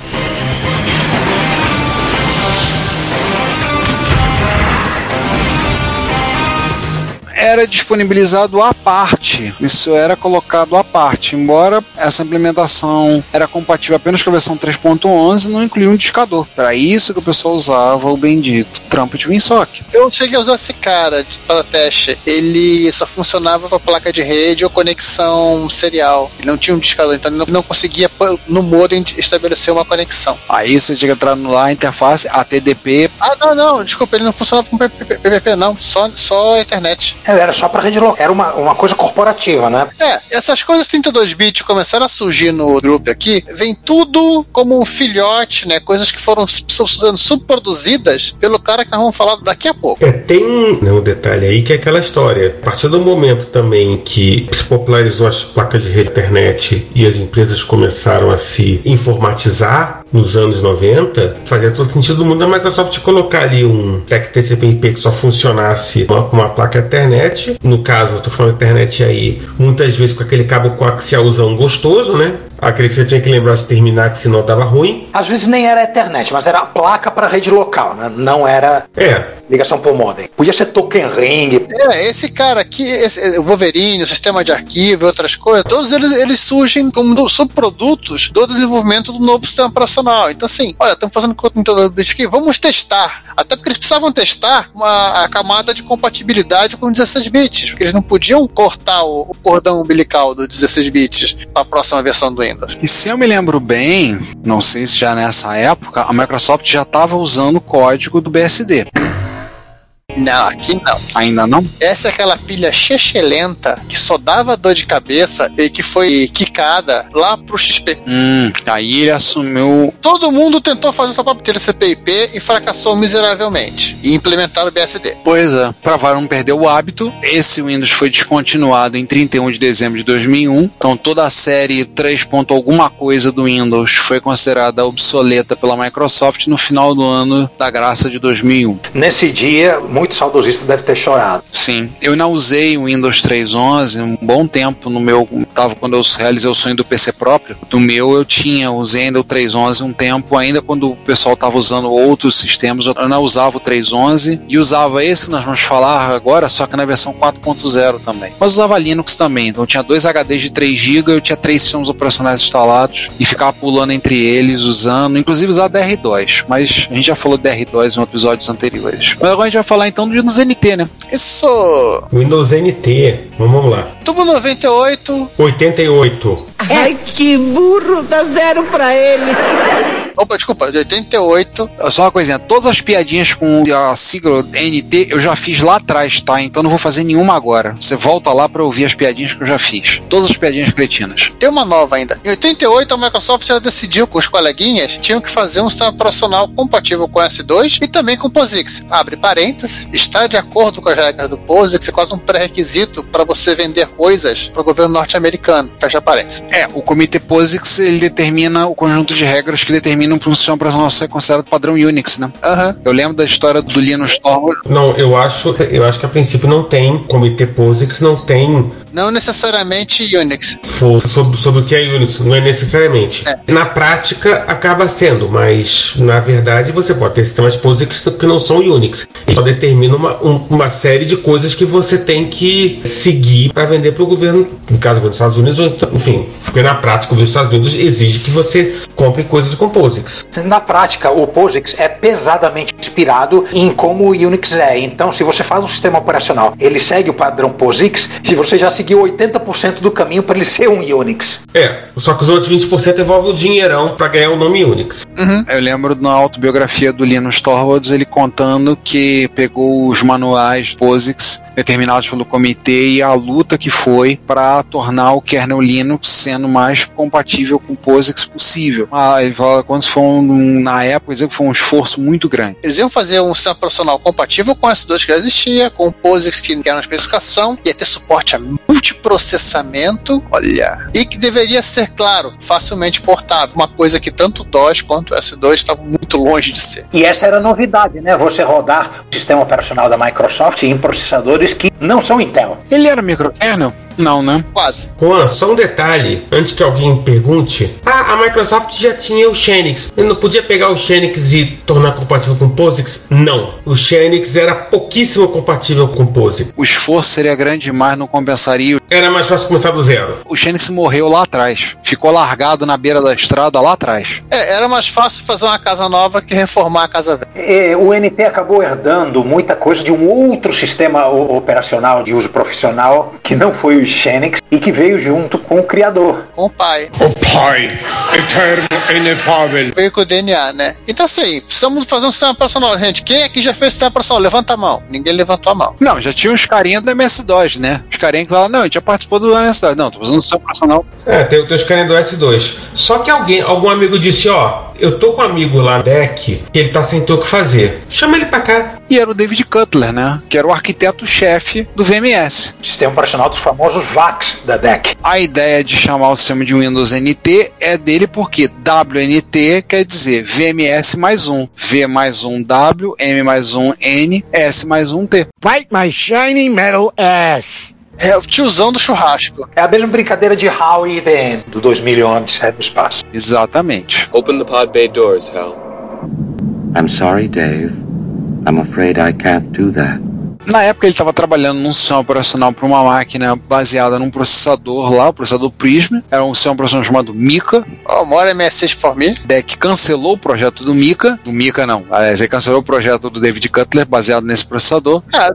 Era disponibilizado à parte. Isso era colocado à parte. Embora essa implementação era compatível apenas com a versão 3.11, não incluía um discador. Para isso que o pessoal usava o bendito Trumpet WinSock. Eu cheguei a usar esse cara de- para teste. Ele só funcionava com a placa de rede ou conexão serial. Ele não tinha um discador, então ele não, não conseguia no modem estabelecer uma conexão. Aí você tinha que entrar no lá, interface, ATDP. Ah, não, não, desculpa, ele não funcionava com PPP, não, só, só a internet. É Era só pra rede local. Era uma, uma coisa corporativa, né? É, essas coisas 32 bits começaram a surgir no grupo aqui, vem tudo como um filhote, né? Coisas que foram sendo subproduzidas pelo cara que nós vamos falar daqui a pouco. É, tem um, né, um detalhe aí que é aquela história. A partir do momento também que se popularizou as placas de rede internet e as empresas começaram a se informatizar nos anos 90, fazia todo sentido do mundo a Microsoft colocar ali um TCP/IP que só funcionasse com uma, uma placa internet. No caso, eu tô falando internet aí, muitas vezes com aquele cabo coaxialzão gostoso, né? Aquele que você tinha que lembrar de terminar, que senão dava ruim. Às vezes nem era Ethernet, mas era a placa para rede local, né? Não era É, ligação por modem. Podia ser token ring. É, esse cara aqui, esse, o Wolverine, o sistema de arquivo e outras coisas, todos eles, eles surgem como do- subprodutos do desenvolvimento do novo sistema operacional. Então, assim, olha, estamos fazendo computador aqui, vamos testar. Até porque eles precisavam testar uma, a camada de compatibilidade com 16 bits, porque eles não podiam cortar o, o cordão umbilical do 16 bits para a próxima versão do Windows. E se eu me lembro bem, não sei se já nessa época, a Microsoft já estava usando o código do BSD. Não, aqui não. Ainda não? Essa é aquela pilha chechelenta que só dava dor de cabeça e que foi quicada lá pro XP. Hum, aí ele assumiu. Todo mundo tentou fazer sua própria TCP/IP e fracassou miseravelmente. E implementaram o BSD. Pois é, pra não perder o hábito, esse Windows foi descontinuado em 31 de dezembro de 2001. Então toda a série 3. ponto alguma coisa do Windows foi considerada obsoleta pela Microsoft no final do ano da graça de 2001. Nesse dia, muito saudosista deve ter chorado. Sim, eu ainda usei o Windows 3.11 um bom tempo no meu, tava quando eu realizei o sonho do PC próprio, do meu eu tinha, usei ainda o 3.11 um tempo, ainda quando o pessoal tava usando outros sistemas, eu não usava o 3.11 e usava esse que nós vamos falar agora, só que na versão 4.0 também. Mas usava Linux também, então tinha dois HDs de 3 GB, eu tinha três sistemas operacionais instalados e ficava pulando entre eles, usando, inclusive usar DR2, mas a gente já falou de DR2 em episódios anteriores. Mas agora a gente vai falar então do Windows NT, né? Isso. Windows NT. Vamos lá. Tubo 98. 88. Ai, que burro, dá zero pra ele. Opa, desculpa, de 88. Só uma coisinha, todas as piadinhas com a sigla NT eu já fiz lá atrás, tá? Então não vou fazer nenhuma agora. Você volta lá pra ouvir as piadinhas que eu já fiz. Todas as piadinhas cretinas. Tem uma nova ainda. Em 88, a Microsoft já decidiu com os coleguinhas tinham que fazer um sistema operacional compatível com o S2 e também com o POSIX. Abre parênteses, está de acordo com as regras do POSIX, é quase um pré-requisito para você vender coisas para o governo norte-americano. Fecha parênteses. É, o comitê POSIX ele determina o conjunto de regras que determinam para um sistema operacional ser considerado padrão Unix, né? Aham. Eu lembro da história do Linus Torvalds. Não, eu acho, eu acho que a princípio não tem comitê POSIX, não tem Não necessariamente Unix. força sobre, sobre o que é Unix, não é necessariamente. É. Na prática acaba sendo, mas na verdade você pode ter sistemas POSIX que não são Unix. E só determina uma, um- uma série de coisas que você tem que seguir para vender para o governo, no caso dos Estados Unidos, ou então, enfim, porque na prática o governo dos Estados Unidos exige que você compre coisas com POSIX. Na prática, o POSIX é pesadamente inspirado em como o Unix é. Então, se você faz um sistema operacional, ele segue o padrão POSIX, e você já seguiu 80% do caminho para ele ser um Unix. É, só que os outros 20% envolvem o dinheirão para ganhar o nome Unix. Eu lembro na autobiografia do Linus Torvalds ele contando que pegou os manuais POSIX determinados pelo comitê e a luta que foi para tornar o kernel Linux sendo mais compatível com o POSIX possível. Ah, ele fala quando foi um, na época que foi um esforço muito grande. Eles iam fazer um sistema profissional compatível com o S2 que já existia, com o POSIX que era uma especificação, ia ter suporte a multiprocessamento, olha, e que deveria ser, claro, facilmente portável, uma coisa que tanto o DOS quanto o S2 estavam muito longe de ser. E essa era a novidade, né? Você rodar o sistema operacional da Microsoft em processadores que não são Intel. Ele era microkernel? Não, né? Quase. Juan, só um detalhe, antes que alguém pergunte. Ah, a Microsoft já tinha o Xenix. Ele não podia pegar o Xenix e tornar compatível com o POSIX? Não. O Xenix era pouquíssimo compatível com o POSIX. O esforço seria grande demais, não compensaria. Era mais fácil começar do zero. O Xenix morreu lá atrás. Ficou largado na beira da estrada lá atrás. É, era mais fácil fazer uma casa nova que reformar a casa velha. É, o NT acabou herdando muita coisa de um outro sistema o- operacional de uso profissional que não foi o Xenix e que veio junto com o criador. Com o pai. O pai, eterno e inefável. Veio com o DNA, né? Então assim, precisamos fazer um sistema operacional, gente. Quem aqui já fez sistema operacional? Levanta a mão. Ninguém levantou a mão. Não, já tinha uns carinha do MS-DOS, né? Os carinha que falavam, não, a gente já participou do MS-DOS. Não, tô fazendo sistema operacional. É, tem, tem os carinhas do S2. Só que alguém, algum amigo disse, ó, eu tô com um amigo lá no deck, que ele tá sem ter o que fazer. Chama ele pra cá. E era o David Cutler, né? Que era o arquiteto-chefe do VMS. Sistema operacional dos famosos VAX da DEC. A ideia de chamar o sistema de Windows NT é dele porque WNT quer dizer VMS mais um. V mais um W, M mais um N, S mais um T. Bite my shiny metal ass. É o tiozão do churrasco. É a mesma brincadeira de HAL e IBM, do 2001 Odisseia no Espaço. Exatamente. Open the pod bay doors, Hal. I'm sorry, Dave. I'm afraid I can't do that. Na época ele estava trabalhando num sistema operacional para uma máquina baseada num processador lá, o processador Prism. Era um sistema operacional chamado Mica. Ó, mora MS6 for me. DEC cancelou o projeto do Mica. Do Mica não. Aliás, ele cancelou o projeto do David Cutler baseado nesse processador. Ah,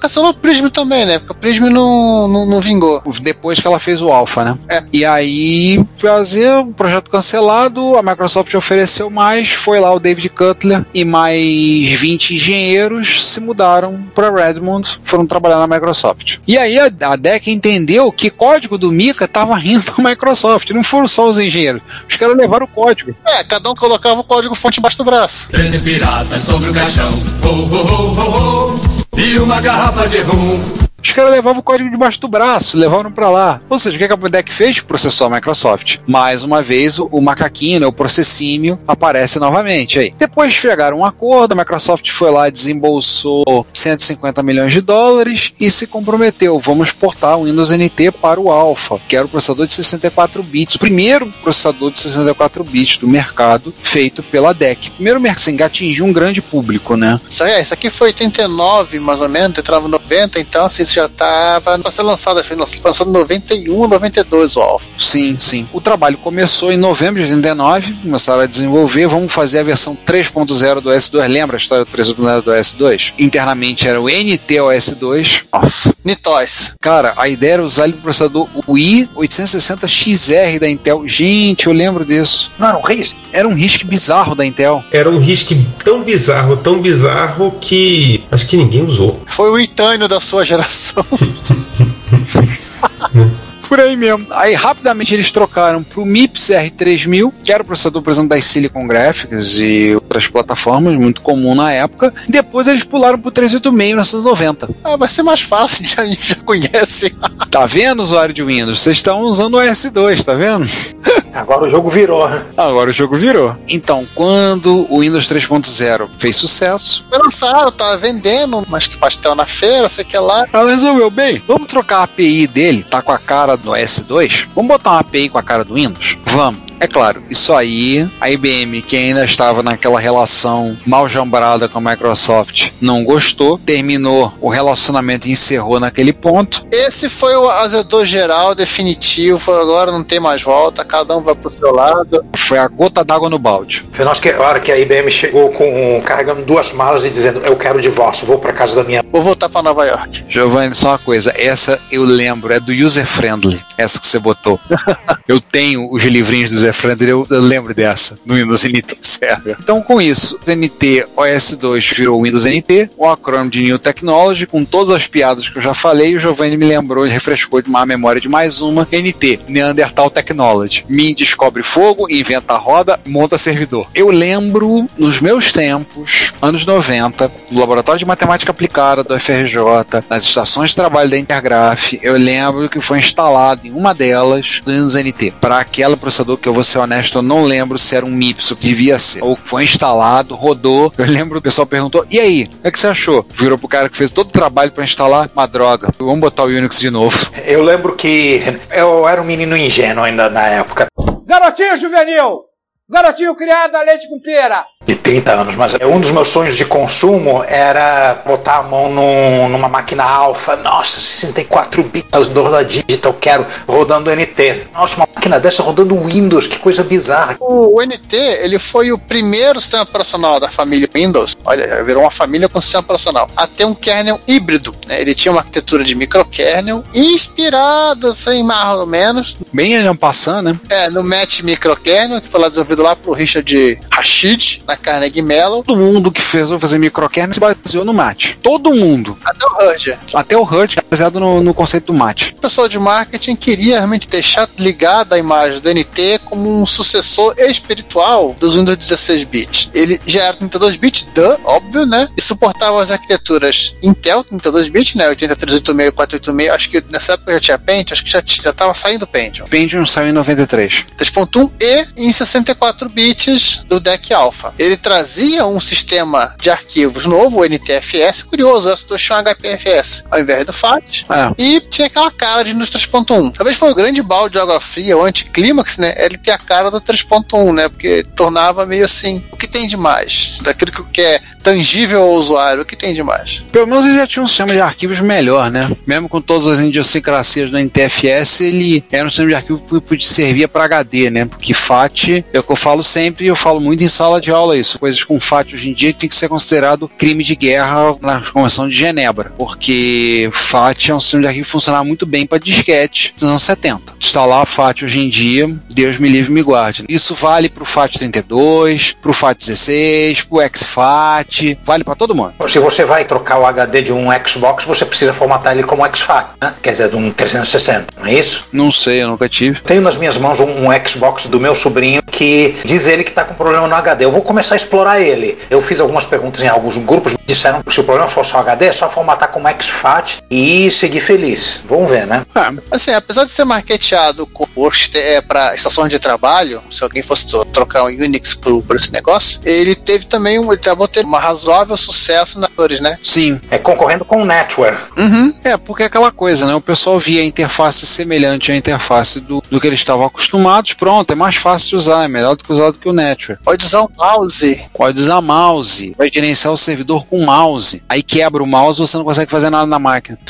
cancelou o Prism também, né? Porque o Prism não, não, não vingou. Depois que ela fez o Alpha, né? É. E aí, fazer o projeto cancelado, a Microsoft ofereceu mais, foi lá o David Cutler e mais 20 engenheiros se mudaram para Redmond, foram trabalhar na Microsoft. E aí a, a DEC entendeu que código do Mica estava rindo da Microsoft, não foram só os engenheiros, os caras levaram o código. É, cada um colocava o código fonte embaixo do braço. Treze piratas sobre o caixão. Ho, ho, ho, ho, ho. E uma garrafa de rum. Os caras levavam o código debaixo do braço, levaram pra lá. Ou seja, o que a DEC fez? Processou a Microsoft. Mais uma vez, o, macaquinho, né, o processímio, aparece novamente aí. Depois chegaram um acordo, a Microsoft foi lá e desembolsou 150 milhões de dólares e se comprometeu. Vamos portar o Windows NT para o Alpha, que era o processador de 64 bits. O primeiro processador de 64 bits do mercado, feito pela DEC. Primeiro, assim, atingiu um grande público, né? Isso, aí, isso aqui foi 89, mais ou menos, entrava em 90, então assim, já estava para ser lançado, foi lançado em 91, 92 o Alpha. Sim, sim. O trabalho começou em novembro de 89, começaram a desenvolver, vamos fazer a versão 3.0 do S2, lembra a história do 3.0 do S2? Internamente era o NTOS2. Nossa. Nitóis. Cara, a ideia era usar ele no processador o i860XR da Intel. Gente, eu lembro disso. Não era um RISC? Era um RISC bizarro da Intel. Era um RISC tão bizarro, tão bizarro que acho que ninguém usou. Foi o Itânio da sua geração. so. Por aí mesmo. Aí rapidamente eles trocaram pro MIPS R3000, que era o processador, por exemplo, das Silicon Graphics e outras plataformas, muito comum na época. Depois eles pularam pro 386 em 1990. Ah, vai ser mais fácil, já, a gente já conhece. Tá vendo, usuário de Windows? Vocês estão usando o S2, tá vendo? Agora o jogo virou. né? Agora o jogo virou. Então, quando o Windows 3.0 fez sucesso, Foi lançado, tava vendendo, mas que pastel na feira, sei que lá. ela resolveu, bem, vamos trocar a API dele, tá com a cara do S2? Vamos botar uma API com a cara do Windows? Vamos. É claro, isso aí, a IBM, que ainda estava naquela relação mal jambrada com a Microsoft, não gostou, terminou o relacionamento e encerrou naquele ponto. Esse foi o azedor geral, definitivo, agora não tem mais volta, cada um vai pro seu lado. Foi a gota d'água no balde. Foi nós que, a hora que a IBM chegou com carregando duas malas e dizendo eu quero o divórcio, vou pra casa da minha. Vou voltar pra Nova York. Giovanni, só uma coisa, essa eu lembro, é do User Friendly, essa que você botou. eu tenho os livrinhos do Eu, lembro dessa, no Windows NT Server. Então, com isso, NT OS2 virou Windows NT, o acrônimo de New Technology, com todas as piadas que eu já falei, o Giovanni me lembrou e refrescou de uma memória de mais uma, NT, Neanderthal Technology. Min descobre fogo, inventa a roda, monta servidor. Eu lembro, nos meus tempos, anos 90, no Laboratório de Matemática Aplicada do FRJ, nas estações de trabalho da Intergraph, eu lembro que foi instalado em uma delas do Windows NT. Para aquele processador que eu vou ser honesto, eu não lembro se era um MIPS, o que devia ser. Ou foi instalado, rodou. Eu lembro o pessoal perguntou: e aí, o que, é que você achou? Virou pro cara que fez todo o trabalho para instalar uma droga. Vamos botar o Unix de novo. Eu lembro que eu era um menino ingênuo ainda na época. Garotinho juvenil! Garotinho criado a leite com pera! De 30 anos, mas um dos meus sonhos de consumo era botar a mão num- numa máquina alfa. Nossa, 64 bits do da Digital, quero rodando NT. Nossa, uma máquina dessa rodando Windows, que coisa bizarra. O NT, ele foi o primeiro sistema operacional da família Windows. Olha, virou uma família com sistema operacional. A ter um kernel híbrido. né? Ele tinha uma arquitetura de microkernel, inspirada, assim, mais ou menos, Bem ele passando, né? é, no Match Microkernel, que foi lá desenvolvido lá pro Richard Rashid, na Carnegie Mellon. Todo mundo que fez fazer microkernel se baseou no MAT. Todo mundo. Até o Hurd. Até o Hurt, baseado no, no conceito do MAT. O pessoal de marketing queria realmente deixar ligada a imagem do NT como um sucessor espiritual dos Windows 16 bits. Ele já era 32 bits, duh, óbvio, né? E suportava as arquiteturas Intel 32 bits, né? 8386 e 486. Acho que nessa época já tinha Pentium, acho que já já estava saindo o Pentium. Pentium saiu em 93. 3.1 e em 64 bits do deck Alpha. Ele trazia um sistema de arquivos novo, o NTFS, curioso, essa do tinha um HPFS, ao invés do FAT, É. e tinha aquela cara de Windows 3.1. Talvez foi o grande balde de água fria, o anticlímax, né? Ele ter a cara do 3.1, né? Porque tornava meio assim, o que tem de mais? Daquilo que- que é tangível ao usuário, o que tem de mais? Pelo menos ele já tinha um sistema de arquivos melhor, né? Mesmo com todas as idiosincrasias do NTFS, ele era um sistema de arquivo que servir para HD, né? Porque FAT, é o que eu falo sempre, e eu falo muito em sala de aula isso. Coisas com FAT hoje em dia tem que ser considerado crime de guerra na Convenção de Genebra, porque FAT é um sistema de arquivo que funcionava muito bem para disquete dos anos 70. Instalar FAT hoje em dia, Deus me livre e me guarde. Isso vale pro FAT 32, pro FAT 16, pro XFAT, vale para todo mundo. Se você vai trocar o HD de um Xbox, você precisa formatar ele como XFAT, né? quer dizer, de um 360, não é isso? Não sei, eu nunca tive. Tenho nas minhas mãos um, um Xbox do meu sobrinho que diz ele que está com problema no HD. Eu vou começar a explorar ele. Eu fiz algumas perguntas em alguns grupos, disseram que se o problema for só HD, é só formatar como XFAT e seguir feliz. Vamos ver, né? Assim, apesar de ser marketeado com é, para estações de trabalho, se alguém fosse trocar um Unix por, por esse negócio, ele teve também um, ele acabou tendo um razoável sucesso na atores, né? Sim. É concorrendo com o Netware. Uhum. É, porque é aquela coisa, né? O pessoal via a interface semelhante à interface do, do que eles estavam acostumados. Pronto, é mais fácil de usar, é melhor do que usar do que o Netware. Pode usar o mouse. Pode usar mouse, vai gerenciar o servidor com mouse. Aí quebra o mouse, você não consegue fazer nada na máquina.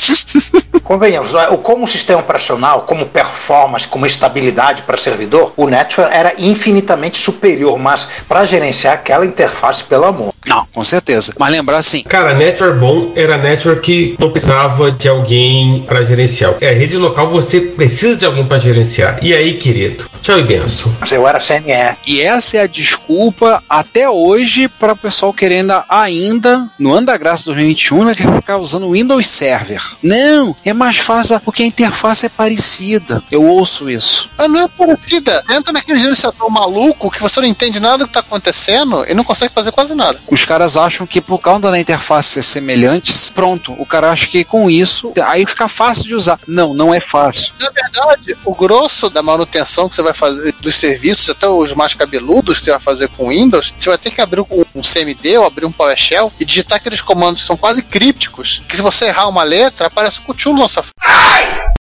Convenhamos, é? O- como sistema operacional, como performance, como estabilidade para servidor, o Netware era infinitamente superior, mas para gerenciar aquela interface, pelo amor. Não, com certeza. Mas lembrar assim, Cara, network bom era network que não precisava de alguém para gerenciar. É, rede local você precisa de alguém para gerenciar. E aí, querido? Tchau e benção. Mas eu era CNE. E essa é a desculpa até hoje para o pessoal querendo ainda, no ano da graça 2021, né, ficar usando o Windows Server. Não, é mais fácil porque a interface é parecida. Eu ouço isso. Ah, não é parecida. Entra naquele gerenciador maluco que você não entende nada do que tá acontecendo e não consegue fazer quase nada. Os caras acham que por causa da interface ser semelhante, pronto, o cara acha que com isso, aí fica fácil de usar. Não, não é fácil. Na verdade, o grosso da manutenção que você vai fazer dos serviços, até os mais cabeludos que você vai fazer com Windows, você vai ter que abrir um CMD ou abrir um PowerShell e digitar aqueles comandos que são quase crípticos, que se você errar uma letra, aparece o cutulo na sua frente.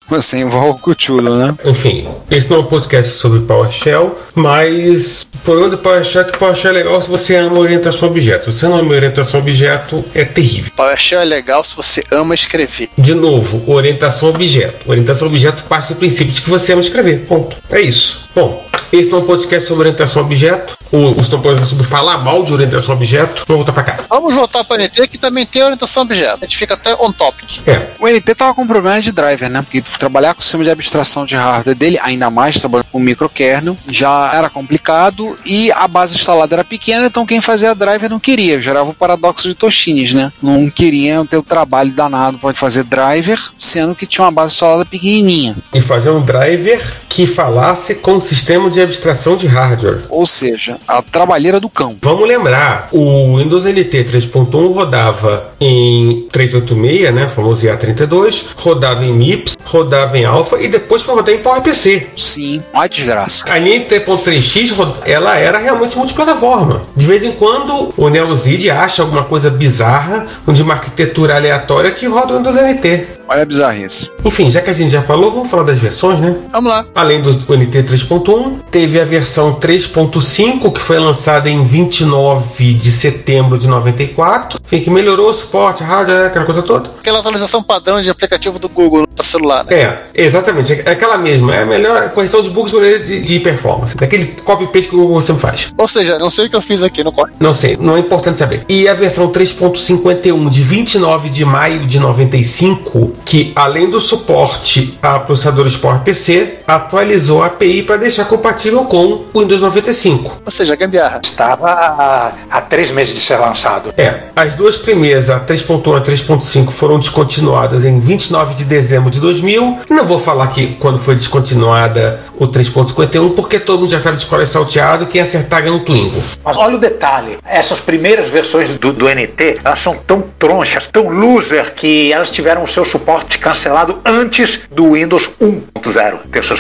Você envolve o cuchulo, né? Enfim, esse não é um podcast sobre PowerShell, mas do PowerShell é que PowerShell é legal se você ama orientação a objeto. Se você não ama orientação a objeto, é terrível. PowerShell é legal se você ama escrever. De novo, orientação a objeto. Orientação a objeto parte do princípio de que você ama escrever. Ponto. É isso. Bom, esse não é um podcast sobre orientação a objeto. Ou esse não é um podcast sobre falar mal de orientação a objeto. Vamos voltar pra cá. Vamos voltar para o NT que também tem orientação a objeto. A gente fica até on topic. É. O NT tava com problema de driver, né? Porque trabalhar com o sistema de abstração de hardware dele, ainda mais trabalhando com microkernel, já era complicado e a base instalada era pequena, então quem fazia driver não queria. Gerava o paradoxo de Toshines, né? Não queriam ter o trabalho danado para fazer driver, sendo que tinha uma base instalada pequenininha. E fazer um driver que falasse com o sistema de abstração de hardware. Ou seja, a trabalheira do cão. Vamos lembrar, o Windows NT 3.1 rodava em 386, né, famoso IA32, rodava em MIPS, rodava em Alpha e depois foi rodar em PowerPC. Sim, uma desgraça. A linha NT.3x, rod- ela era realmente multiplataforma. De vez em quando, o NeoZid acha alguma coisa bizarra, de uma arquitetura aleatória que roda o Windows NT. Olha a bizarrice. Enfim, já que a gente já falou, vamos falar das versões, né? Vamos lá. Além do NT 3.1, teve a versão 3.5, que foi lançada em 29 de setembro de 94. Enfim, que melhorou o suporte, rádio, aquela coisa toda. Aquela atualização padrão de aplicativo do Google para celular, né? É, exatamente. É aquela mesma. É a melhor correção de bugs de, de performance. Daquele copy-paste que o Google sempre faz. Ou seja, não sei o que eu fiz aqui no código. Não sei, não é importante saber. E a versão 3.51 de 29 de maio de 95, que além do suporte a processadores PowerPC, atualizou a API para deixar compatível com o Windows 95. Ou seja, gambiarra. Estava há, há três meses de ser lançado. É, as duas primeiras, a 3.1 e a 3.5, foram descontinuadas em 29 de dezembro de 2000. Não vou falar que quando foi descontinuada o 3.51, porque todo mundo já sabe de qual é salteado, quem acertar ganha um Twingo. Mas olha o detalhe: essas primeiras versões do, do NT elas são tão tronchas, tão loser, que elas tiveram o seu suporte cancelado antes do Windows 1.0 ter seus.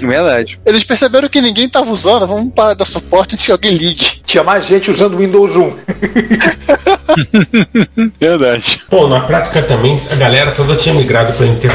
Verdade. Eles perceberam que ninguém tava usando, vamos para dar suporte antes que alguém ligue. Tinha mais gente usando o Windows 1. Verdade. Pô, na prática também, a galera toda tinha migrado para NT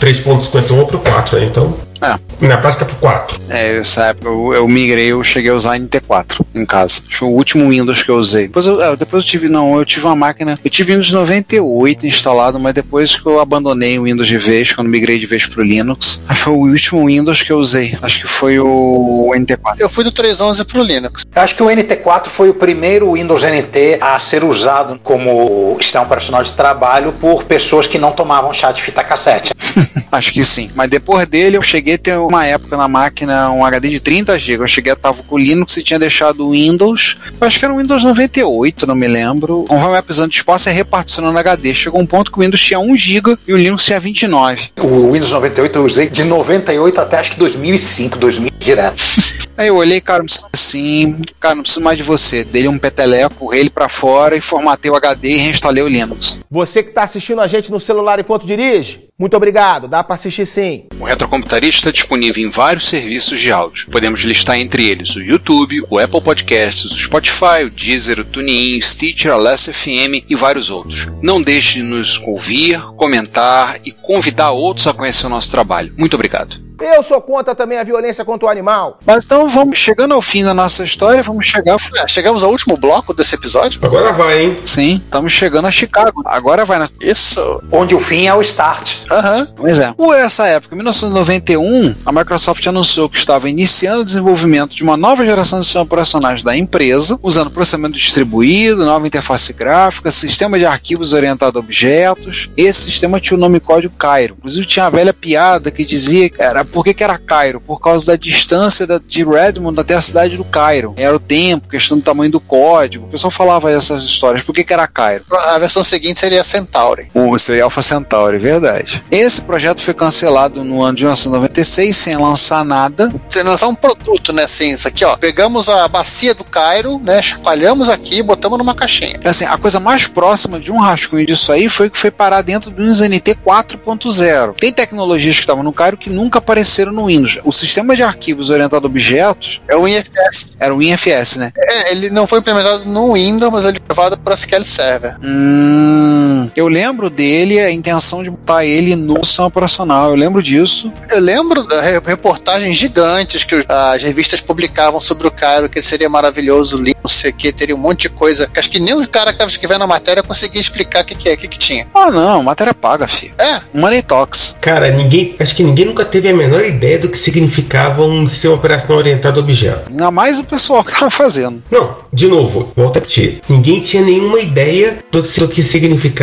3.51 ou pro 4, né? Então. É. Na prática pro 4. É, essa época eu, eu migrei, eu cheguei a usar NT4 em casa. Foi o último Windows que eu usei. Depois eu, é, depois eu tive, não, eu tive uma máquina. Eu tive Windows 98 instalado, mas depois que eu abandonei o Windows de vez, quando migrei de vez pro Linux, aí foi o último Windows que eu usei. Acho que foi o NT4. Eu fui do 3.11 pro Linux. Eu acho que o NT4 foi o primeiro Windows NT a ser usado como sistema operacional de trabalho por pessoas que não tomavam chá de fita cassete. Acho que sim. Mas depois dele eu cheguei a ter uma época na máquina um HD de 30 GB. Eu cheguei a tava com o Linux e tinha deixado o Windows. Eu acho que era o Windows 98, não me lembro. Conforme vai precisando de espaço, é reparticionando HD. Chegou um ponto que o Windows tinha 1 GB e o Linux tinha 29. O Windows 98 eu usei de 98 até acho que 2005, 2000 direto. Aí eu olhei, cara, assim, cara, não preciso mais de você. Dei um peteleco, ele pra fora e formatei o HD e reinstalei o Linux. Você que está assistindo a gente no celular enquanto dirige, muito obrigado, dá para assistir sim. O Retrocomputaria está disponível em vários serviços de áudio. Podemos listar entre eles o YouTube, o Apple Podcasts, o Spotify, o Deezer, o TuneIn, o Stitcher, a Last FM e vários outros. Não deixe de nos ouvir, comentar e convidar outros a conhecer o nosso trabalho. Muito obrigado. Eu sou contra também a violência contra o animal. Mas então vamos chegando ao fim da nossa história, vamos chegar. É, chegamos ao último bloco desse episódio. Agora vai, hein? Sim, estamos chegando a Chicago. Agora vai na. Isso. Onde o fim é o start. Aham. Pois é. Por essa época, em 1991, a Microsoft anunciou que estava iniciando o desenvolvimento de uma nova geração de sistemas operacionais da empresa, usando processamento distribuído, nova interface gráfica, sistema de arquivos orientado a objetos. Esse sistema tinha o nome código Cairo. Inclusive tinha a velha piada que dizia que era por que, que era Cairo? Por causa da distância da, de Redmond até a cidade do Cairo. Era o tempo, questão do tamanho do código. O pessoal falava essas histórias. Por que, que era Cairo? A versão seguinte seria Centauri. O seria Alpha Centauri, verdade. Esse projeto foi cancelado no ano de 1996 sem lançar nada. Sem lançar um produto, né? Assim, isso aqui, ó. Pegamos a bacia do Cairo, né? Chacoalhamos aqui e botamos numa caixinha. Assim, a coisa mais próxima de um rascunho disso aí foi que foi parar dentro do NT 4.0. Tem tecnologias que estavam no Cairo que nunca apareceram no Windows. O sistema de arquivos orientado a objetos É o IFS. era o WinFS, né? É, ele não foi implementado no Windows, mas ele foi levado para SQL Server. Hum, eu lembro dele, a intenção de botar ele no sistema operacional. Eu lembro disso. Eu lembro da re- reportagens gigantes que as revistas publicavam sobre o Cairo, que ele seria maravilhoso, lindo, não sei o que, teria um monte de coisa. que Acho que nem o cara que estava escrevendo a matéria conseguia explicar o que, que é, o que, que tinha. Ah, não, matéria paga, filho. É, Money Talks. Cara, ninguém. Acho que ninguém nunca teve a menor ideia do que significava um sistema operacional orientado a objeto. Ainda mais o pessoal que tava fazendo. Não, de novo, volta a repetir. Ninguém tinha nenhuma ideia do que, do que significava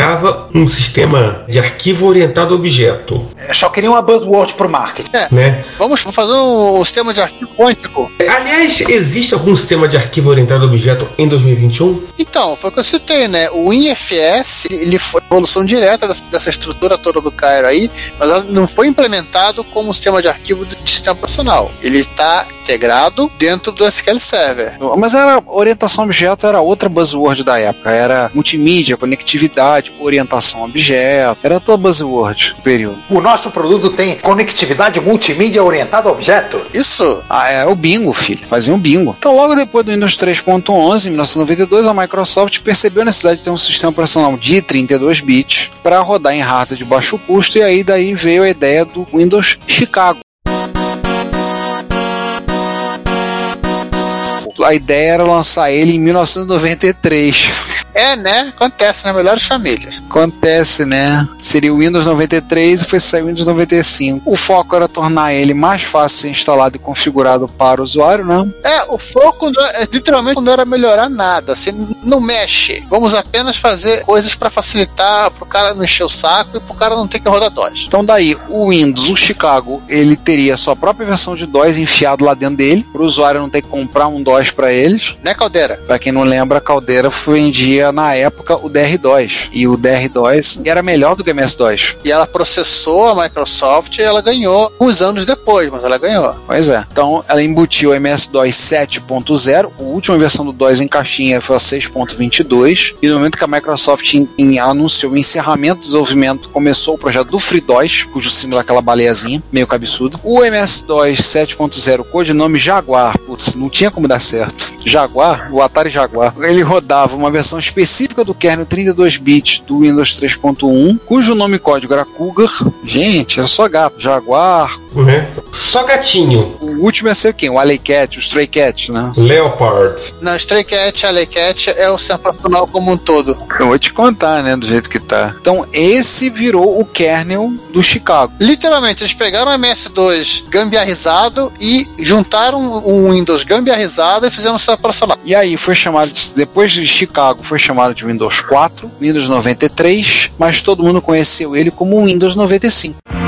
um sistema de arquivo orientado a objeto, Eu só queria uma buzzword pro marketing. né? vamos fazer um, sistema de arquivo quântico. Aliás, existe algum sistema de arquivo orientado a objeto em 2021? Então, foi o que eu citei, né? O IFS, ele foi a evolução direta dessa, estrutura toda do Cairo aí, mas ela não foi implementado como sistema de arquivo de sistema operacional. Ele está integrado dentro do SQL Server. Mas era orientação a objeto era outra buzzword da época. Era multimídia, conectividade, orientação a objeto, era toda buzzword do período. O nosso produto tem conectividade multimídia orientada a objeto. Isso. Ah, é o bingo, filho. Fazia um bingo. Então, logo depois do Windows 3.11, em 1992, a Microsoft percebeu a necessidade de ter um sistema operacional de 32 bits para rodar em hardware de baixo custo e aí daí veio a ideia do Windows Chicago. A ideia era lançar ele em 1993. É, né? Acontece nas melhores famílias. Acontece, né? Seria o Windows 93 e foi sair o Windows 95. O foco era tornar ele mais fácil de ser instalado e configurado para o usuário, né? É, o foco é, literalmente não era melhorar nada. Assim, não mexe. Vamos apenas fazer coisas para facilitar, pro cara não encher o saco e pro cara não ter que rodar DOS. Então daí, o Windows, o Chicago, ele teria sua própria versão de DOS enfiado lá dentro dele, para o usuário não ter que comprar um DOS para eles. Né, Caldeira? Para quem não lembra, a Caldeira vendia na época o DR2 e o DR2 era melhor do que o MS-DOS. E ela processou a Microsoft e ela ganhou uns anos depois, mas ela ganhou. Pois é. Então ela embutiu o MS-DOS 7.0, a última versão do DOS em caixinha foi a 6.22 e no momento que a Microsoft em, em, anunciou o encerramento do desenvolvimento, começou o projeto do FreeDOS, cujo símbolo é aquela baleiazinha, meio cabeçudo. O MS-DOS 7.0, codinome Jaguar, putz, não tinha como dar certo. Jaguar, o Atari Jaguar, ele rodava uma versão específica do kernel 32 bits do Windows 3.1, cujo nome código era Cougar. Gente, era só gato, Jaguar. Uhum. Só gatinho. O último ia ser quem? O Alley Cat, o Stray Cat, né? Leopard. Não, Stray Cat, Alley Cat é o profissional como um todo. Eu vou te contar, né, do jeito que tá. Então, esse virou o kernel do Chicago. Literalmente, eles pegaram o MS2 gambiarrizado e juntaram um Windows gambiarrizado e fizeram o sistema profissional. E aí foi chamado, de, depois de Chicago, foi chamado de Windows 4, Windows 93, mas todo mundo conheceu ele como Windows 95.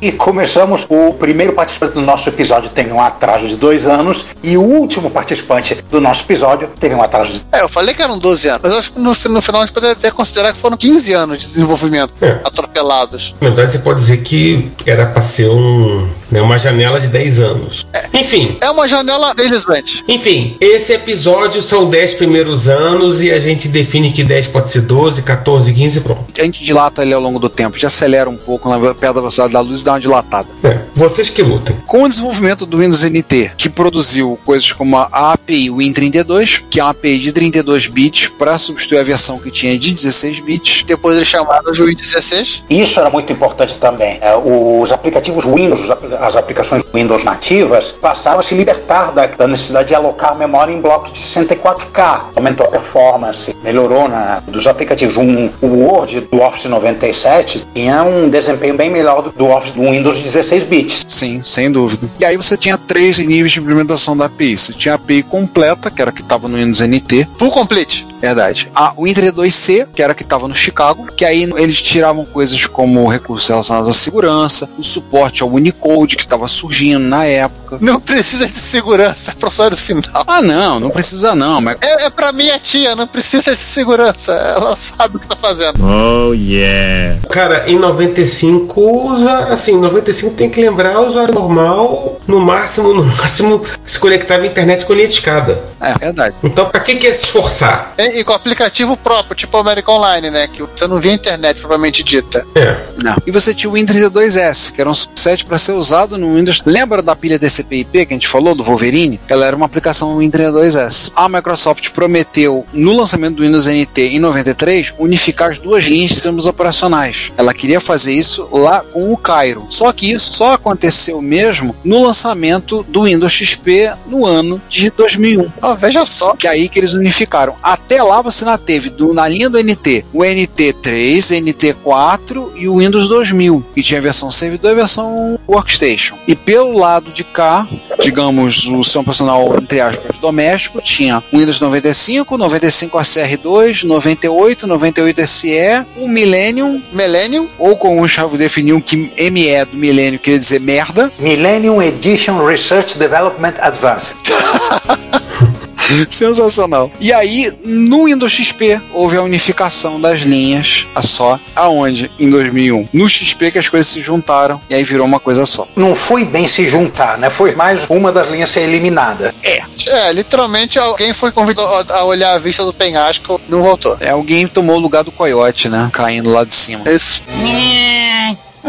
E começamos. O primeiro participante do nosso episódio tem um atraso de dois anos e o último participante do nosso episódio teve um atraso de. É, eu falei que eram 12 anos, mas eu acho que no, no final a gente pode até considerar que foram 15 anos de desenvolvimento É. atropelados. Na verdade, você pode dizer que era para ser um, né, uma janela de 10 anos. Enfim. É uma janela deslizante. Enfim, esse episódio são 10 primeiros anos e a gente define que 10 pode ser 12, 14, 15 pronto. A gente dilata ele ao longo do tempo, já acelera um pouco na perto da velocidade da luz dá uma dilatada. É, vocês que lutem. Com o desenvolvimento do Windows NT, que produziu coisas como a API Win32, que é uma API de 32 bits para substituir a versão que tinha de 16 bits. Depois eles chamaram de Win 16. Isso era muito importante também. É, os aplicativos Windows, as aplicações Windows nativas, passaram a se libertar da, da necessidade de alocar memória em blocos de 64K. Aumentou a performance, melhorou na, dos aplicativos. Um, o Word do Office 97 tinha um desempenho bem melhor do, do Office do Windows 16 bits. Sim, sem dúvida. E aí você tinha três níveis de implementação da API. Você tinha a API completa, que era a que estava no Windows NT. Full complete. Verdade. A Win32C, que era a que estava no Chicago, que aí eles tiravam coisas como recursos relacionados à segurança, o suporte ao Unicode, que estava surgindo na época. Não precisa de segurança para o usuário final. Ah, não, não precisa não, mas É, é pra minha tia, não precisa de segurança. Ela sabe o que tá fazendo. Oh, yeah. Cara, em 95, usa- assim, 95 tem que lembrar o usuário normal, no máximo, no máximo, se conectava à internet com linha de escada. É, verdade. Então, pra que que é se esforçar? E, e com aplicativo próprio, tipo o American Online, né? Que você não via internet propriamente dita. É. Não. E você tinha o Win32S, que era um subset para ser usado no Windows. Lembra da pilha TCP/IP que a gente falou do Wolverine? Ela era uma aplicação Win32S. A Microsoft prometeu no lançamento do Windows NT em 93 unificar as duas linhas de sistemas operacionais. Ela queria fazer isso lá com o Cairo. Só que isso só aconteceu mesmo no lançamento do Windows XP no ano de 2001. Ó, veja só. Que é aí que eles unificaram. Até lá você ainda teve do- na linha do NT o NT3, NT4 e o Windows 2000, que tinha versão servidor e versão workstation. E pelo lado de cá, digamos, o sistema operacional, entre aspas, doméstico, tinha o Windows 95, 95 ACR2, 98, 98 SE, o Millennium, Millennium, ou como o Chavo definiu que ME do Millennium queria dizer merda, Millennium Edition Research Development Advanced. Sensacional. E aí, no Windows XP, houve a unificação das linhas, a só, aonde? Em 2001. No XP que as coisas se juntaram e aí virou uma coisa só. Não foi bem se juntar, né? Foi mais uma das linhas ser eliminada. É. É, literalmente alguém foi convidado a olhar a vista do penhasco e não voltou. É, alguém tomou o lugar do coiote, né? Caindo lá de cima. Isso.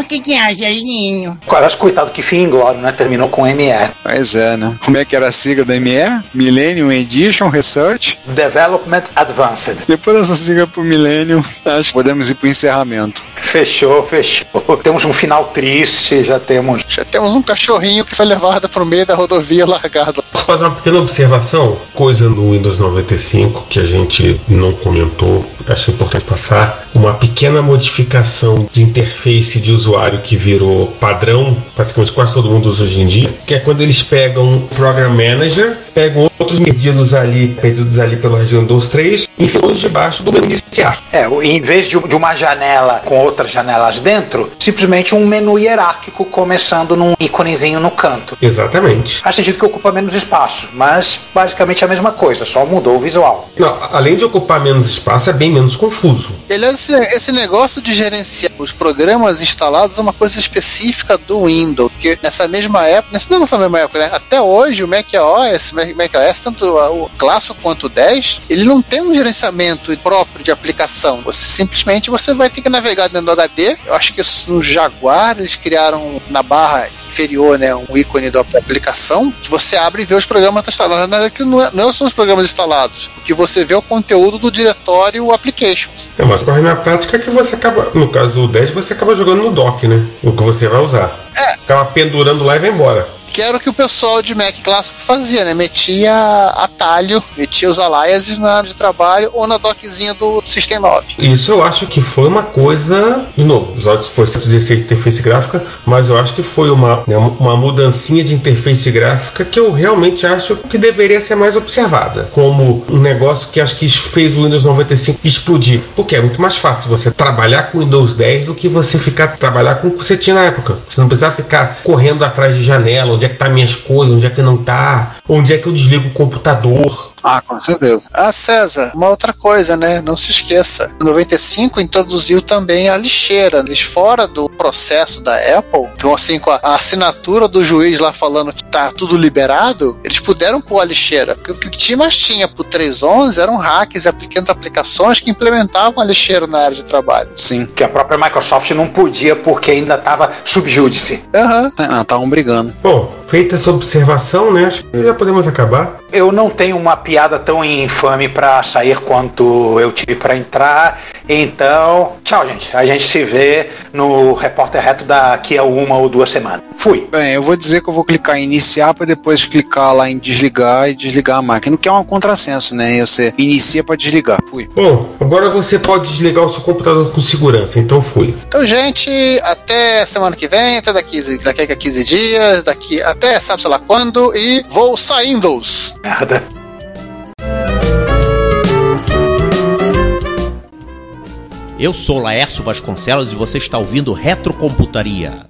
É, o que que é, Gelinho? Quase coitado que fim inglório, né? Terminou com ME. Pois é, né? Como é que era a sigla da ME? Millennium Edition Research? Development Advanced. Depois dessa sigla pro Millennium, acho que podemos ir pro encerramento. Fechou, fechou. Temos um final triste, já temos. Já temos um cachorrinho que foi levado pro meio da rodovia largado. Posso fazer uma pequena observação? Coisa no Windows 95 que a gente não comentou, acho importante passar. Uma pequena modificação de interface de usuário que virou padrão, praticamente quase todo mundo usa hoje em dia, que é quando eles pegam o Program Manager, pegam outros perdidos ali, perdidos ali pelo Windows 3, e enfiam debaixo do menu iniciar. É, em vez de, de uma janela com outras janelas dentro, simplesmente um menu hierárquico começando num íconezinho no canto. Exatamente. Faz sentido que ocupa menos espaço, mas basicamente a mesma coisa, só mudou o visual. Não, além de ocupar menos espaço, é bem menos confuso. Ele, esse, esse negócio de gerenciar os programas instalados é uma coisa específica do Windows, porque nessa mesma época, não nessa mesma época, né? Até hoje o Mac OS, Mac OS, tanto o clássico quanto o 10, ele não tem um gerenciamento próprio de aplicação. Você simplesmente você vai ter que navegar dentro do HD. Eu acho que isso no Jaguar eles criaram na barra inferior, né, um ícone da aplicação, que você abre e vê os programas instalados. Na verdade, não, é, não são os programas instalados, o que você vê é o conteúdo do diretório Applications. É, mas corre na prática que você acaba, no caso do 10, você acaba jogando no dock, né? O que você vai usar. É. Acaba pendurando lá e vai embora que era o que o pessoal de Mac clássico fazia, né? Metia atalho, metia os aliases na área de trabalho ou na doczinha do System 9. Isso eu acho que foi uma coisa, de novo, os foi 116 interface gráfica, mas eu acho que foi uma, né, uma mudancinha de interface gráfica que eu realmente acho que deveria ser mais observada, como um negócio que acho que fez o Windows 95 explodir, porque é muito mais fácil você trabalhar com o Windows 10 do que você ficar trabalhar com o que você tinha na época. Você não precisava ficar correndo atrás de janela, onde é que tá minhas coisas, onde é que não tá, onde é que eu desligo o computador. Ah, com certeza. Ah, César, uma outra coisa, né? Não se esqueça. O 95 introduziu também a lixeira. Eles fora do processo da Apple, então assim, com a, assinatura do juiz lá falando que tá tudo liberado, eles puderam pôr a lixeira. Porque o que tinha mais tinha pro 311 eram hacks e aplicando aplicações que implementavam a lixeira na área de trabalho. Sim. Que a própria Microsoft não podia porque ainda estava subjúdice. Aham. Uhum. Não, estavam brigando. Bom, feita essa observação, né? Acho que já podemos acabar. Eu não tenho uma piada tão infame para sair quanto eu tive para entrar. Então, tchau, gente. A gente se vê no Repórter Reto daqui a uma ou duas semanas. Fui. Bem, eu vou dizer que eu vou clicar em iniciar para depois clicar lá em desligar e desligar a máquina, o que é um contrassenso, né? Você inicia para desligar. Fui. Bom, agora você pode desligar o seu computador com segurança, então fui. Então, gente, até semana que vem, até daqui, daqui a 15 dias, daqui até sabe sei lá quando, e vou saindo. Merda. Eu sou Laércio Vasconcelos e você está ouvindo Retrocomputaria.